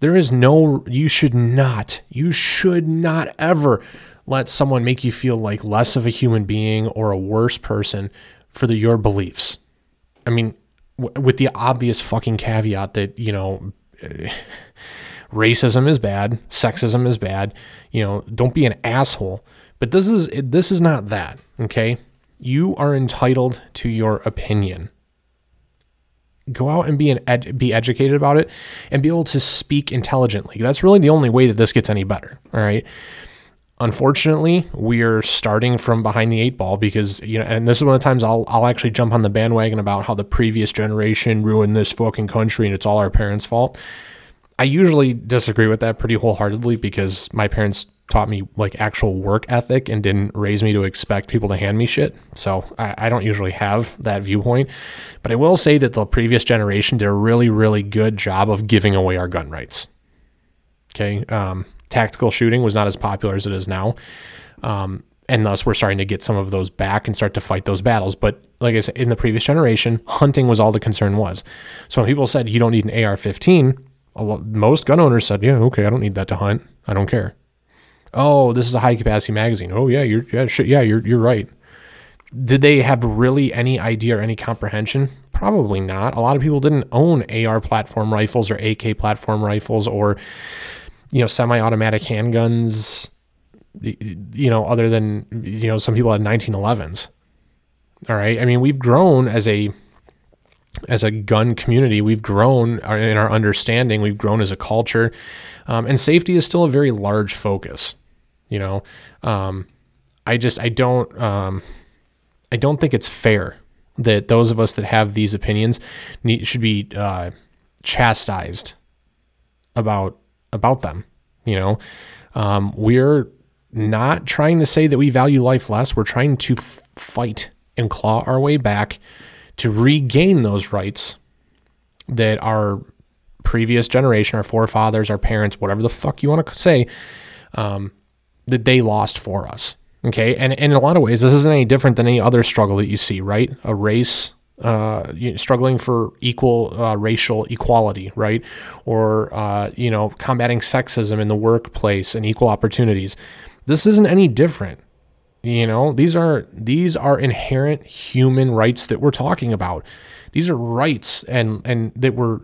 there is no you should not you should not ever let someone make you feel like less of a human being or a worse person for the, your beliefs. I mean, w- with the obvious fucking caveat that, you know, racism is bad, sexism is bad, you know, don't be an asshole. But this is this is not that, okay? You are entitled to your opinion. Go out and be an ed- be educated about it and be able to speak intelligently. That's really the only way that this gets any better, all right? Unfortunately, we are starting from behind the eight ball because you know, and this is one of the times I'll I'll actually jump on the bandwagon about how the previous generation ruined this fucking country and it's all our parents' fault. I usually disagree with that pretty wholeheartedly because my parents taught me like actual work ethic and didn't raise me to expect people to hand me shit. So I, I, don't usually have that viewpoint. But I will say that the previous generation did a really, really good job of giving away our gun rights. Okay. Um, tactical shooting was not as popular as it is now. Um, and thus we're starting to get some of those back and start to fight those battles. But like I said, in the previous generation, hunting was all the concern was. So when people said you don't need an AR 15, most gun owners said, yeah, okay, I don't need that to hunt. I don't care. Oh, this is a high capacity magazine. Oh yeah, you're yeah, yeah, you're you're right. Did they have really any idea or any comprehension? Probably not. A lot of people didn't own AR platform rifles or AK platform rifles or you know semi-automatic handguns you know other than you know some people had 1911s all right? I mean we've grown as a as a gun community. We've grown in our understanding we've grown as a culture. Um, and safety is still a very large focus you know? Um, i just i don't um, i don't think it's fair that those of us that have these opinions need, should be uh, chastised about about them. You know, um, we're not trying to say that we value life less. We're trying to f- fight and claw our way back to regain those rights that our previous generation, our forefathers, our parents, whatever the fuck you want to say, um, that they lost for us. Okay. And, and in a lot of ways, this isn't any different than any other struggle that you see, right? A race uh, you know, struggling for equal uh, racial equality, right? Or, uh, you know, combating sexism in the workplace and equal opportunities. This isn't any different. You know, these are these are inherent human rights that we're talking about. These are rights and and that were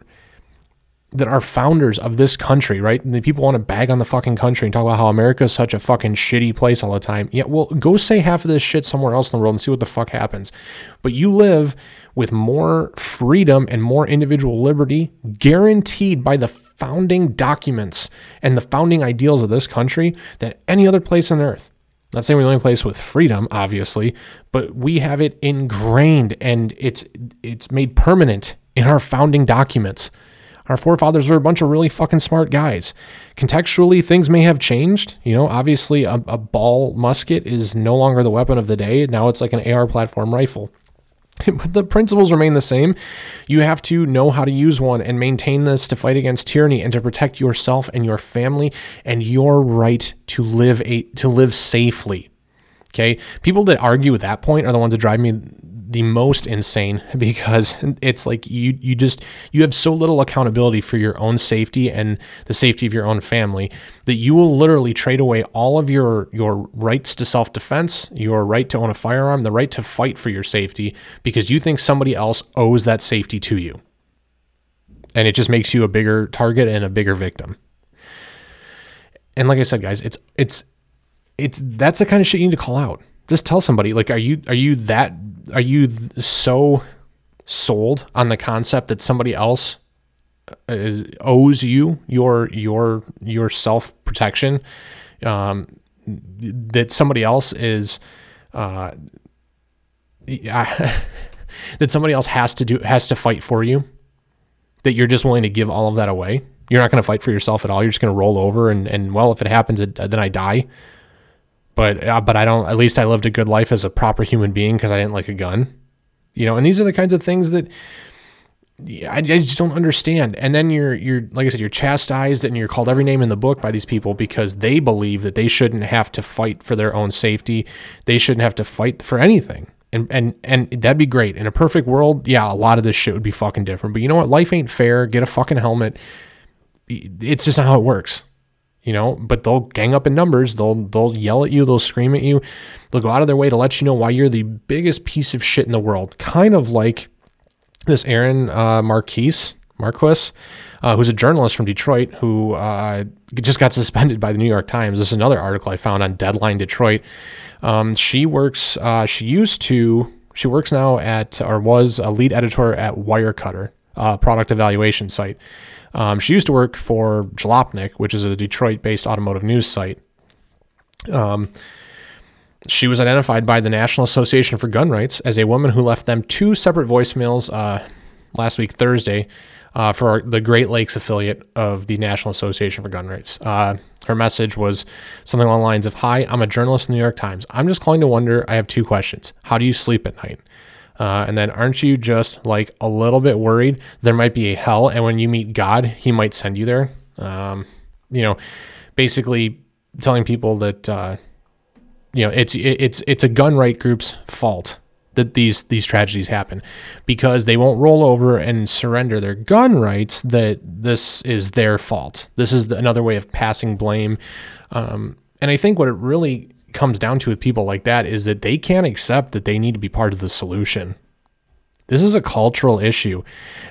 that are founders of this country, right? And the people want to bag on the fucking country and talk about how America is such a fucking shitty place all the time. Yeah, well, go say half of this shit somewhere else in the world and see what the fuck happens. But you live with more freedom and more individual liberty guaranteed by the founding documents and the founding ideals of this country than any other place on earth. Not saying we're the only place with freedom, obviously, but we have it ingrained and it's it's made permanent in our founding documents. Our forefathers were a bunch of really fucking smart guys. Contextually, things may have changed. You know, obviously, a, a ball musket is no longer the weapon of the day. Now it's like an AR platform rifle. But the principles remain the same. You have to know how to use one and maintain this to fight against tyranny and to protect yourself and your family and your right to live a to live safely. Okay? People that argue at that point are the ones that drive me the most insane because it's like you you just you have so little accountability for your own safety and the safety of your own family that you will literally trade away all of your your rights to self-defense, your right to own a firearm, the right to fight for your safety because you think somebody else owes that safety to you. And it just makes you a bigger target and a bigger victim. And like I said guys, it's it's it's that's the kind of shit you need to call out just tell somebody like are you are you that are you so sold on the concept that somebody else uh, is, owes you your your your self protection um, that somebody else is uh, that somebody else has to do has to fight for you that you're just willing to give all of that away? You're not going to fight for yourself at all? You're just going to roll over and and well if it happens then I die but uh, but I don't. At least I lived a good life as a proper human being because I didn't like a gun, you know. And these are the kinds of things that I, I just don't understand. And then you're you're like I said, you're chastised and you're called every name in the book by these people because they believe that they shouldn't have to fight for their own safety. They shouldn't have to fight for anything. And and and that'd be great. In a perfect world, yeah, a lot of this shit would be fucking different. But you know what? Life ain't fair. Get a fucking helmet. It's just not how it works you know, but they'll gang up in numbers. They'll they'll yell at you, they'll scream at you. They'll go out of their way to let you know why you're the biggest piece of shit in the world. Kind of like this Erin uh, Marquise, Marquis, uh, who's a journalist from Detroit who uh, just got suspended by the New York Times. This is another article I found on Deadline Detroit. Um, she works. Uh, she used to. She works now at or was a lead editor at Wirecutter, uh, product evaluation site. Um, she used to work for Jalopnik, which is a Detroit based automotive news site. Um, she was identified by the National Association for Gun Rights as a woman who left them two separate voicemails uh, last week, Thursday, uh, for the Great Lakes affiliate of the National Association for Gun Rights. Uh, her message was something along the lines of Hi, I'm a journalist in the New York Times. I'm just calling to wonder. I have two questions. How do you sleep at night? Uh, and then, aren't you just like a little bit worried there might be a hell, and when you meet God, He might send you there? Um, you know, basically telling people that uh, you know it's it's it's a gun right group's fault that these these tragedies happen because they won't roll over and surrender their gun rights that this is their fault this is another way of passing blame um, and i think what it really comes down to with people like that is that they can't accept that they need to be part of the solution this is a cultural issue.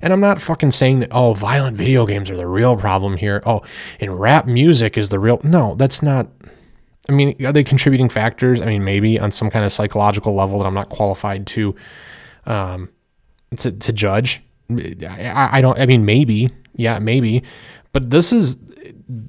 And I'm not fucking saying that, oh, violent video games are the real problem here. Oh, and rap music is the real. No, that's not I mean, are they contributing factors? I mean, maybe on some kind of psychological level that I'm not qualified to um, to, to judge. I, I don't. I mean, maybe, yeah, maybe, but this is,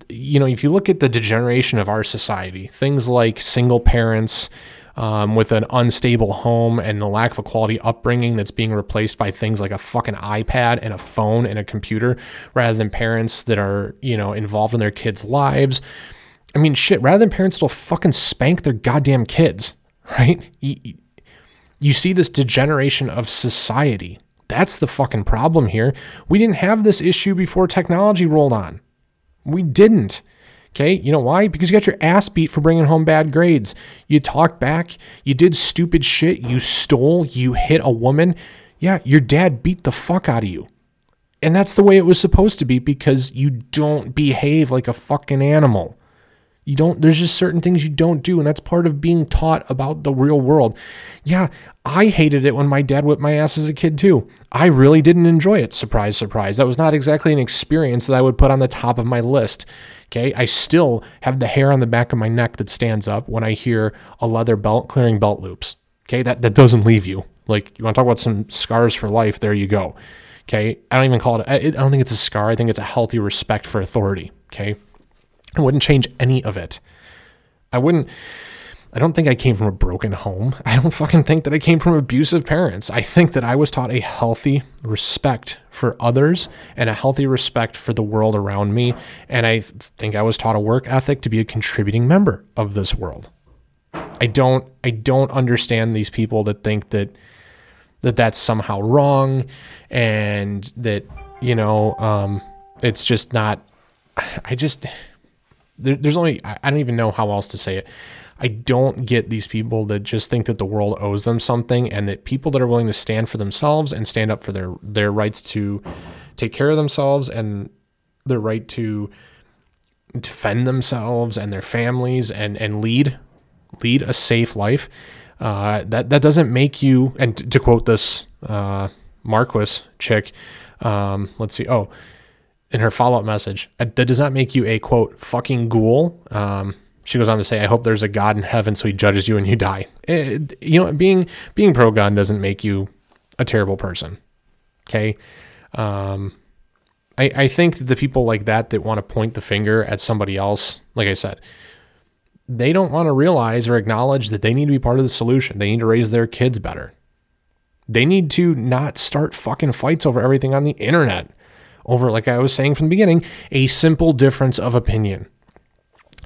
you know, if you look at the degeneration of our society, things like single parents. Um, with an unstable home and the lack of a quality upbringing that's being replaced by things like a fucking iPad and a phone and a computer rather than parents that are, you know, involved in their kids' lives. I mean, shit, rather than parents that'll fucking spank their goddamn kids, right? You, you see this degeneration of society. That's the fucking problem here. We didn't have this issue before technology rolled on. We didn't. Okay, you know why? Because you got your ass beat for bringing home bad grades. You talked back, you did stupid shit, you stole, you hit a woman. Yeah, your dad beat the fuck out of you. And that's the way it was supposed to be because you don't behave like a fucking animal. You don't, there's just certain things you don't do. And that's part of being taught about the real world. Yeah, I hated it when my dad whipped my ass as a kid too. I really didn't enjoy it. Surprise, surprise. That was not exactly an experience that I would put on the top of my list. Okay. I still have the hair on the back of my neck that stands up when I hear a leather belt clearing belt loops. Okay. That, that doesn't leave you. Like, you want to talk about some scars for life? There you go. Okay. I don't even call it, I don't think it's a scar. I think it's a healthy respect for authority. Okay. I wouldn't change any of it. I wouldn't. I don't think I came from a broken home. I don't fucking think that I came from abusive parents. I think that I was taught a healthy respect for others and a healthy respect for the world around me. And I think I was taught a work ethic to be a contributing member of this world. I don't I don't understand these people that think that that that's somehow wrong and that you know um, it's just not I just there, there's only I don't even know how else to say it. I don't get these people that just think that the world owes them something and that people that are willing to stand for themselves and stand up for their their rights to take care of themselves and their right to defend themselves and their families and and lead lead a safe life. Uh, that that doesn't make you and to, to quote this uh, Marquis chick, um, let's see. Oh, in her follow up message, uh, that does not make you a quote fucking ghoul. Um, she goes on to say, "I hope there's a God in heaven, so He judges you and you die." It, you know, being being pro gun doesn't make you a terrible person. Okay, um, I I think the people like that that want to point the finger at somebody else, like I said, they don't want to realize or acknowledge that they need to be part of the solution. They need to raise their kids better. They need to not start fucking fights over everything on the internet over, like I was saying from the beginning, a simple difference of opinion.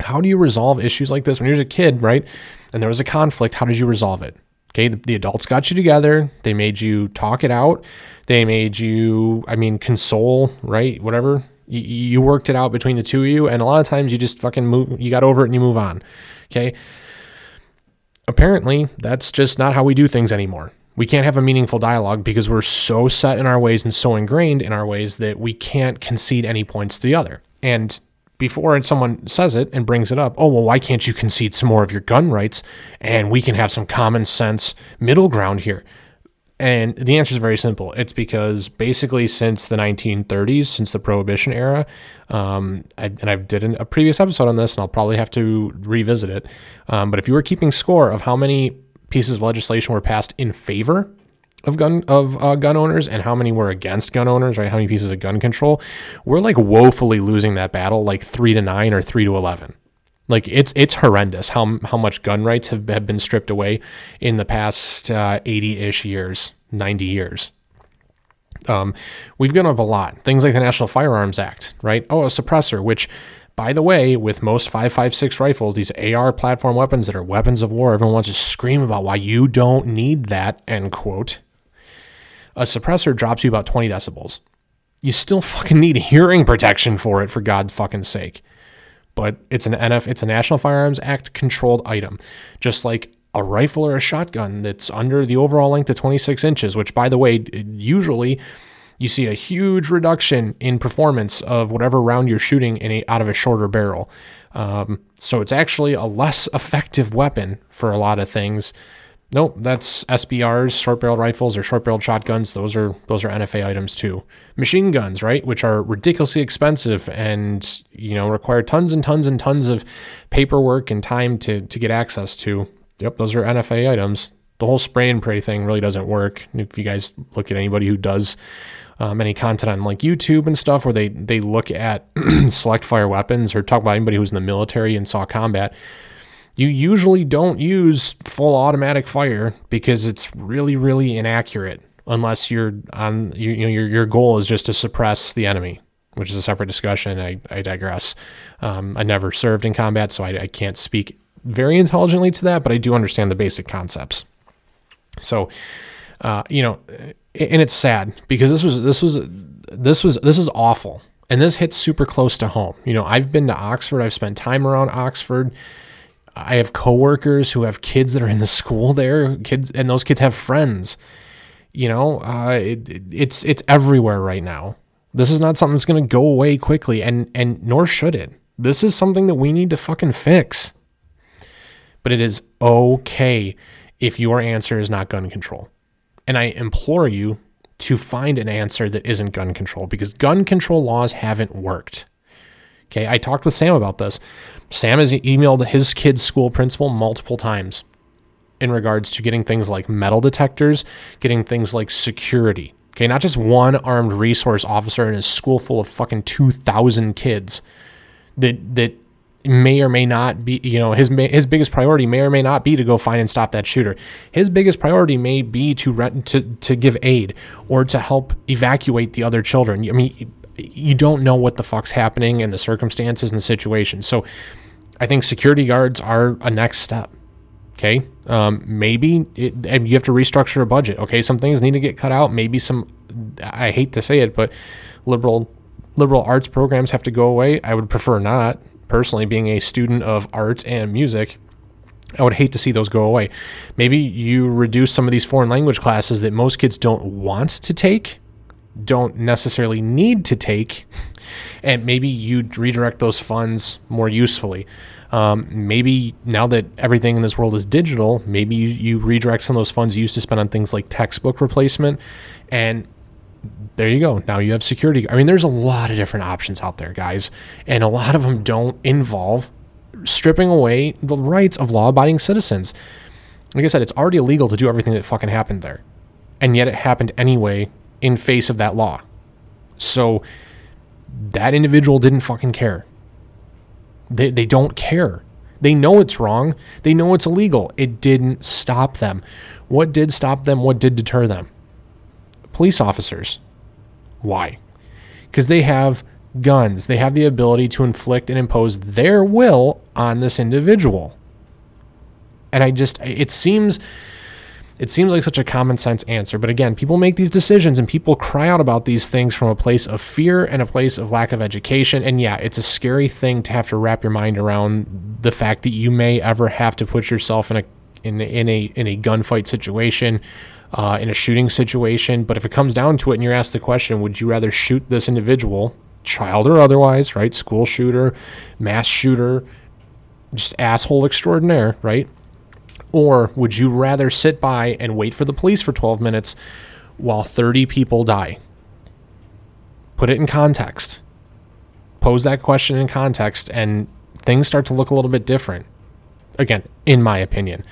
How do you resolve issues like this when you're a kid, right? And there was a conflict. How did you resolve it? Okay, the, the, adults got you together. They made you talk it out. They made you, I mean, console, right? Whatever. You, you worked it out between the two of you. And a lot of times you just fucking move, you got over it and you move on. Okay. Apparently, that's just not how we do things anymore we can't have a meaningful dialogue because we're so set in our ways and so ingrained in our ways that we can't concede any points to the other. And before someone says it and brings it up, oh, well, why can't you concede some more of your gun rights and we can have some common sense middle ground here? And the answer is very simple. It's because basically since the 1930s, since the Prohibition era, um, I, and I did an, a previous episode on this, and I'll probably have to revisit it. Um, but if you were keeping score of how many pieces of legislation were passed in favor of gun of uh, gun owners and how many were against gun owners, right? How many pieces of gun control? We're like woefully losing that battle, like three to nine or three to eleven. Like it's it's horrendous how how much gun rights have, have been stripped away in the past uh, ish years, ninety years. Um, we've gone up a lot. Things like the National Firearms Act, right? Oh, a suppressor, which, by the way, with most 5.56 rifles, these AR platform weapons that are weapons of war, everyone wants to scream about why you don't need that, end quote. A suppressor drops you about 20 decibels. You still fucking need hearing protection for it, for God's fucking sake. But it's an NF, it's a National Firearms Act controlled item, just like a rifle or a shotgun that's under the overall length of 26 inches, which, by the way, usually you see a huge reduction in performance of whatever round you're shooting in a, out of a shorter barrel. Um, so it's actually a less effective weapon for a lot of things. Nope, that's SBRs, short barrel rifles or short barreled shotguns. Those are those are NFA items too. Machine guns, right, which are ridiculously expensive and you know require tons and tons and tons of paperwork and time to to get access to. Yep, those are NFA items. The whole spray and pray thing really doesn't work. If you guys look at anybody who does um, any content on like YouTube and stuff where they they look at select fire weapons or talk about anybody who's in the military and saw combat, you usually don't use full automatic fire because it's really really inaccurate unless you're on you, you know your your goal is just to suppress the enemy which is a separate discussion. I, I digress. Um, I never served in combat, so I, I can't speak very intelligently to that, but I do understand the basic concepts. So, uh, you know, and it's sad because this was this was this was this is awful, and this hits super close to home. You know, I've been to Oxford. I've spent time around Oxford. I have coworkers who have kids that are in the school there, kids, and those kids have friends. You know, uh, it, it's it's everywhere right now. This is not something that's going to go away quickly, and and nor should it. This is something that we need to fucking fix but it is okay if your answer is not gun control. And I implore you to find an answer that isn't gun control because gun control laws haven't worked. Okay, I talked with Sam about this. Sam has emailed his kid's school principal multiple times in regards to getting things like metal detectors, getting things like security. Okay, not just one armed resource officer in a school full of fucking 2,000 kids that that may or may not be, you know, his his biggest priority may or may not be to go find and stop that shooter. His biggest priority may be to rent, to to give aid or to help evacuate the other children. I mean, you don't know what the fuck's happening and the circumstances and the situation. So, I think security guards are a next step. Okay, um, maybe it, you have to restructure a budget. Okay, some things need to get cut out. Maybe some, I hate to say it, but liberal liberal arts programs have to go away. I would prefer not personally, being a student of art and music, I would hate to see those go away. Maybe you reduce some of these foreign language classes that most kids don't want to take, don't necessarily need to take, and maybe you redirect those funds more usefully. Um, maybe now that everything in this world is digital, maybe you, you redirect some of those funds you used to spend on things like textbook replacement and there you go. Now you have security. I mean, there's a lot of different options out there, guys, and a lot of them don't involve stripping away the rights of law abiding citizens. Like I said, it's already illegal to do everything that fucking happened there. And yet it happened anyway in face of that law. So that individual didn't fucking care. They, they don't care. They know it's wrong. They know it's illegal. It didn't stop them. What did stop them? What did deter them? Police officers. Why? Because they have guns. They have the ability to inflict and impose their will on this individual. And I just, it seems. It seems like such a common sense answer, but again, people make these decisions and people cry out about these things from a place of fear and a place of lack of education. And yeah, it's a scary thing to have to wrap your mind around the fact that you may ever have to put yourself in a in, in a in a gunfight situation uh, in a shooting situation. But if it comes down to it and you're asked the question, would you rather shoot this individual, child or otherwise, right? School shooter, mass shooter, just asshole extraordinaire, right? Or would you rather sit by and wait for the police for 12 minutes while 30 people die? Put it in context. Pose that question in context, and things start to look a little bit different. Again, in my opinion.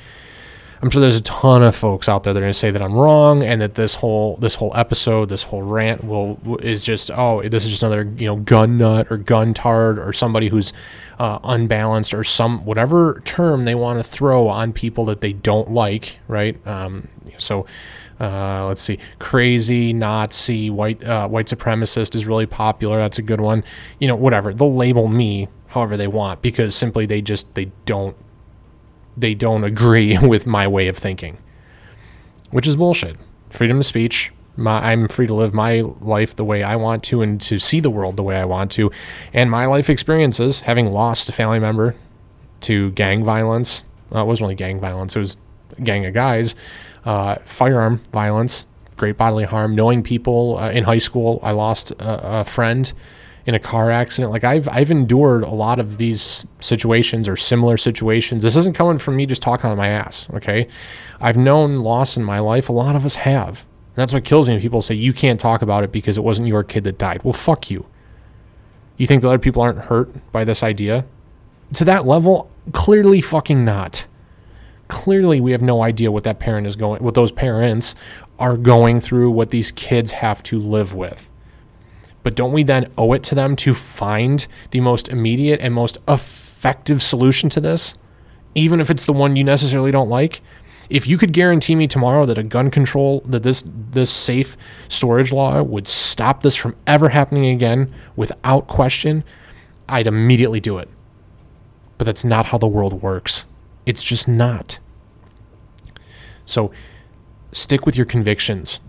I'm sure there's a ton of folks out there that are going to say that I'm wrong and that this whole this whole episode, this whole rant will is just oh this is just another you know gun nut or gun tard or somebody who's uh, unbalanced or some whatever term they want to throw on people that they don't like, right? Um, so uh, let's see, crazy Nazi white uh, white supremacist is really popular. That's a good one. You know, whatever they'll label me however they want because simply they just they don't they don't agree with my way of thinking, which is bullshit. Freedom of speech. My, I'm free to live my life the way I want to and to see the world the way I want to. And my life experiences, having lost a family member to gang violence, it wasn't really gang violence, it was gang of guys, uh, firearm violence, great bodily harm, knowing people uh, in high school. I lost a, a friend in a car accident. Like I've I've endured a lot of these situations or similar situations. This isn't coming from me just talking on my ass, okay? I've known loss in my life. A lot of us have. And that's what kills me when people say you can't talk about it because it wasn't your kid that died. Well, fuck you. You think that other people aren't hurt by this idea? To that level, clearly fucking not. Clearly we have no idea what that parent is going what those parents are going through, what these kids have to live with. But don't we then owe it to them to find the most immediate and most effective solution to this? Even if it's the one you necessarily don't like? If you could guarantee me tomorrow that a gun control that this this safe storage law would stop this from ever happening again without question, I'd immediately do it. But that's not how the world works. It's just not. So stick with your convictions.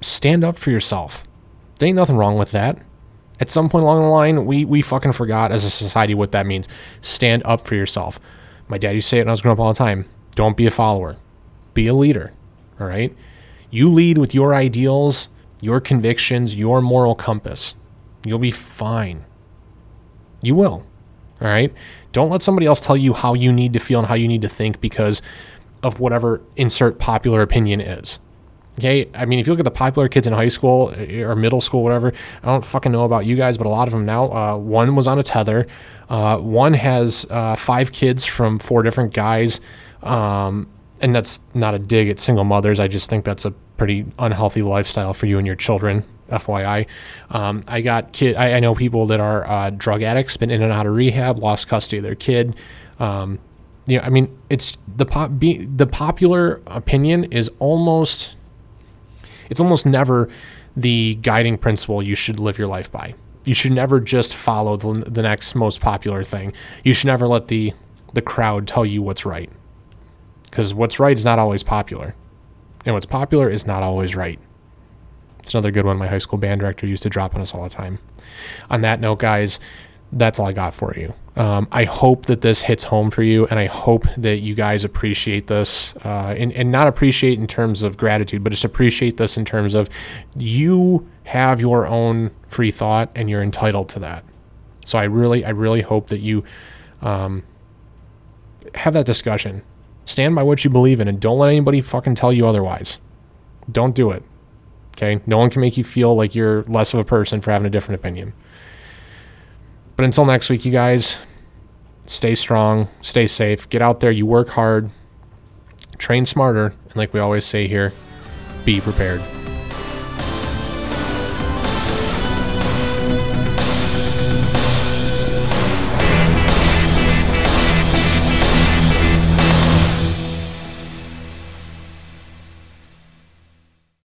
Stand up for yourself. There ain't nothing wrong with that. At some point along the line, we, we fucking forgot as a society what that means. Stand up for yourself. My dad used to say it when I was growing up all the time. Don't be a follower. Be a leader. All right? You lead with your ideals, your convictions, your moral compass. You'll be fine. You will. All right? Don't let somebody else tell you how you need to feel and how you need to think because of whatever insert popular opinion is. Okay, I mean, if you look at the popular kids in high school eh, or middle school, whatever, I don't fucking know about you guys, but a lot of them now. Uh, one was on a tether. Uh, one has uh, five kids from four different guys, um, and that's not a dig at single mothers. I just think that's a pretty unhealthy lifestyle for you and your children. FYI, um, I got kid. I, I, know people that are uh, drug addicts, been in and out of rehab, lost custody of their kid. Um, you know, I mean, it's the pop. Be, the popular opinion is almost it's almost never the guiding principle you should live your life by. You should never just follow the, the next most popular thing. You should never let the the crowd tell you what's right. Because what's right is not always popular. And what's popular is not always right. It's another good one my high school band director used to drop on us all the time. On that note, guys, that's all I got for you. Um, I hope that this hits home for you, and I hope that you guys appreciate this, uh, and, and not appreciate in terms of gratitude, but just appreciate this in terms of you have your own free thought, and you're entitled to that. So I really, I really hope that you um, have that discussion. Stand by what you believe in, and don't let anybody fucking tell you otherwise. Don't do it. Okay, no one can make you feel like you're less of a person for having a different opinion. But until next week, you guys, stay strong, stay safe, get out there, you work hard, train smarter, and like we always say here, be prepared.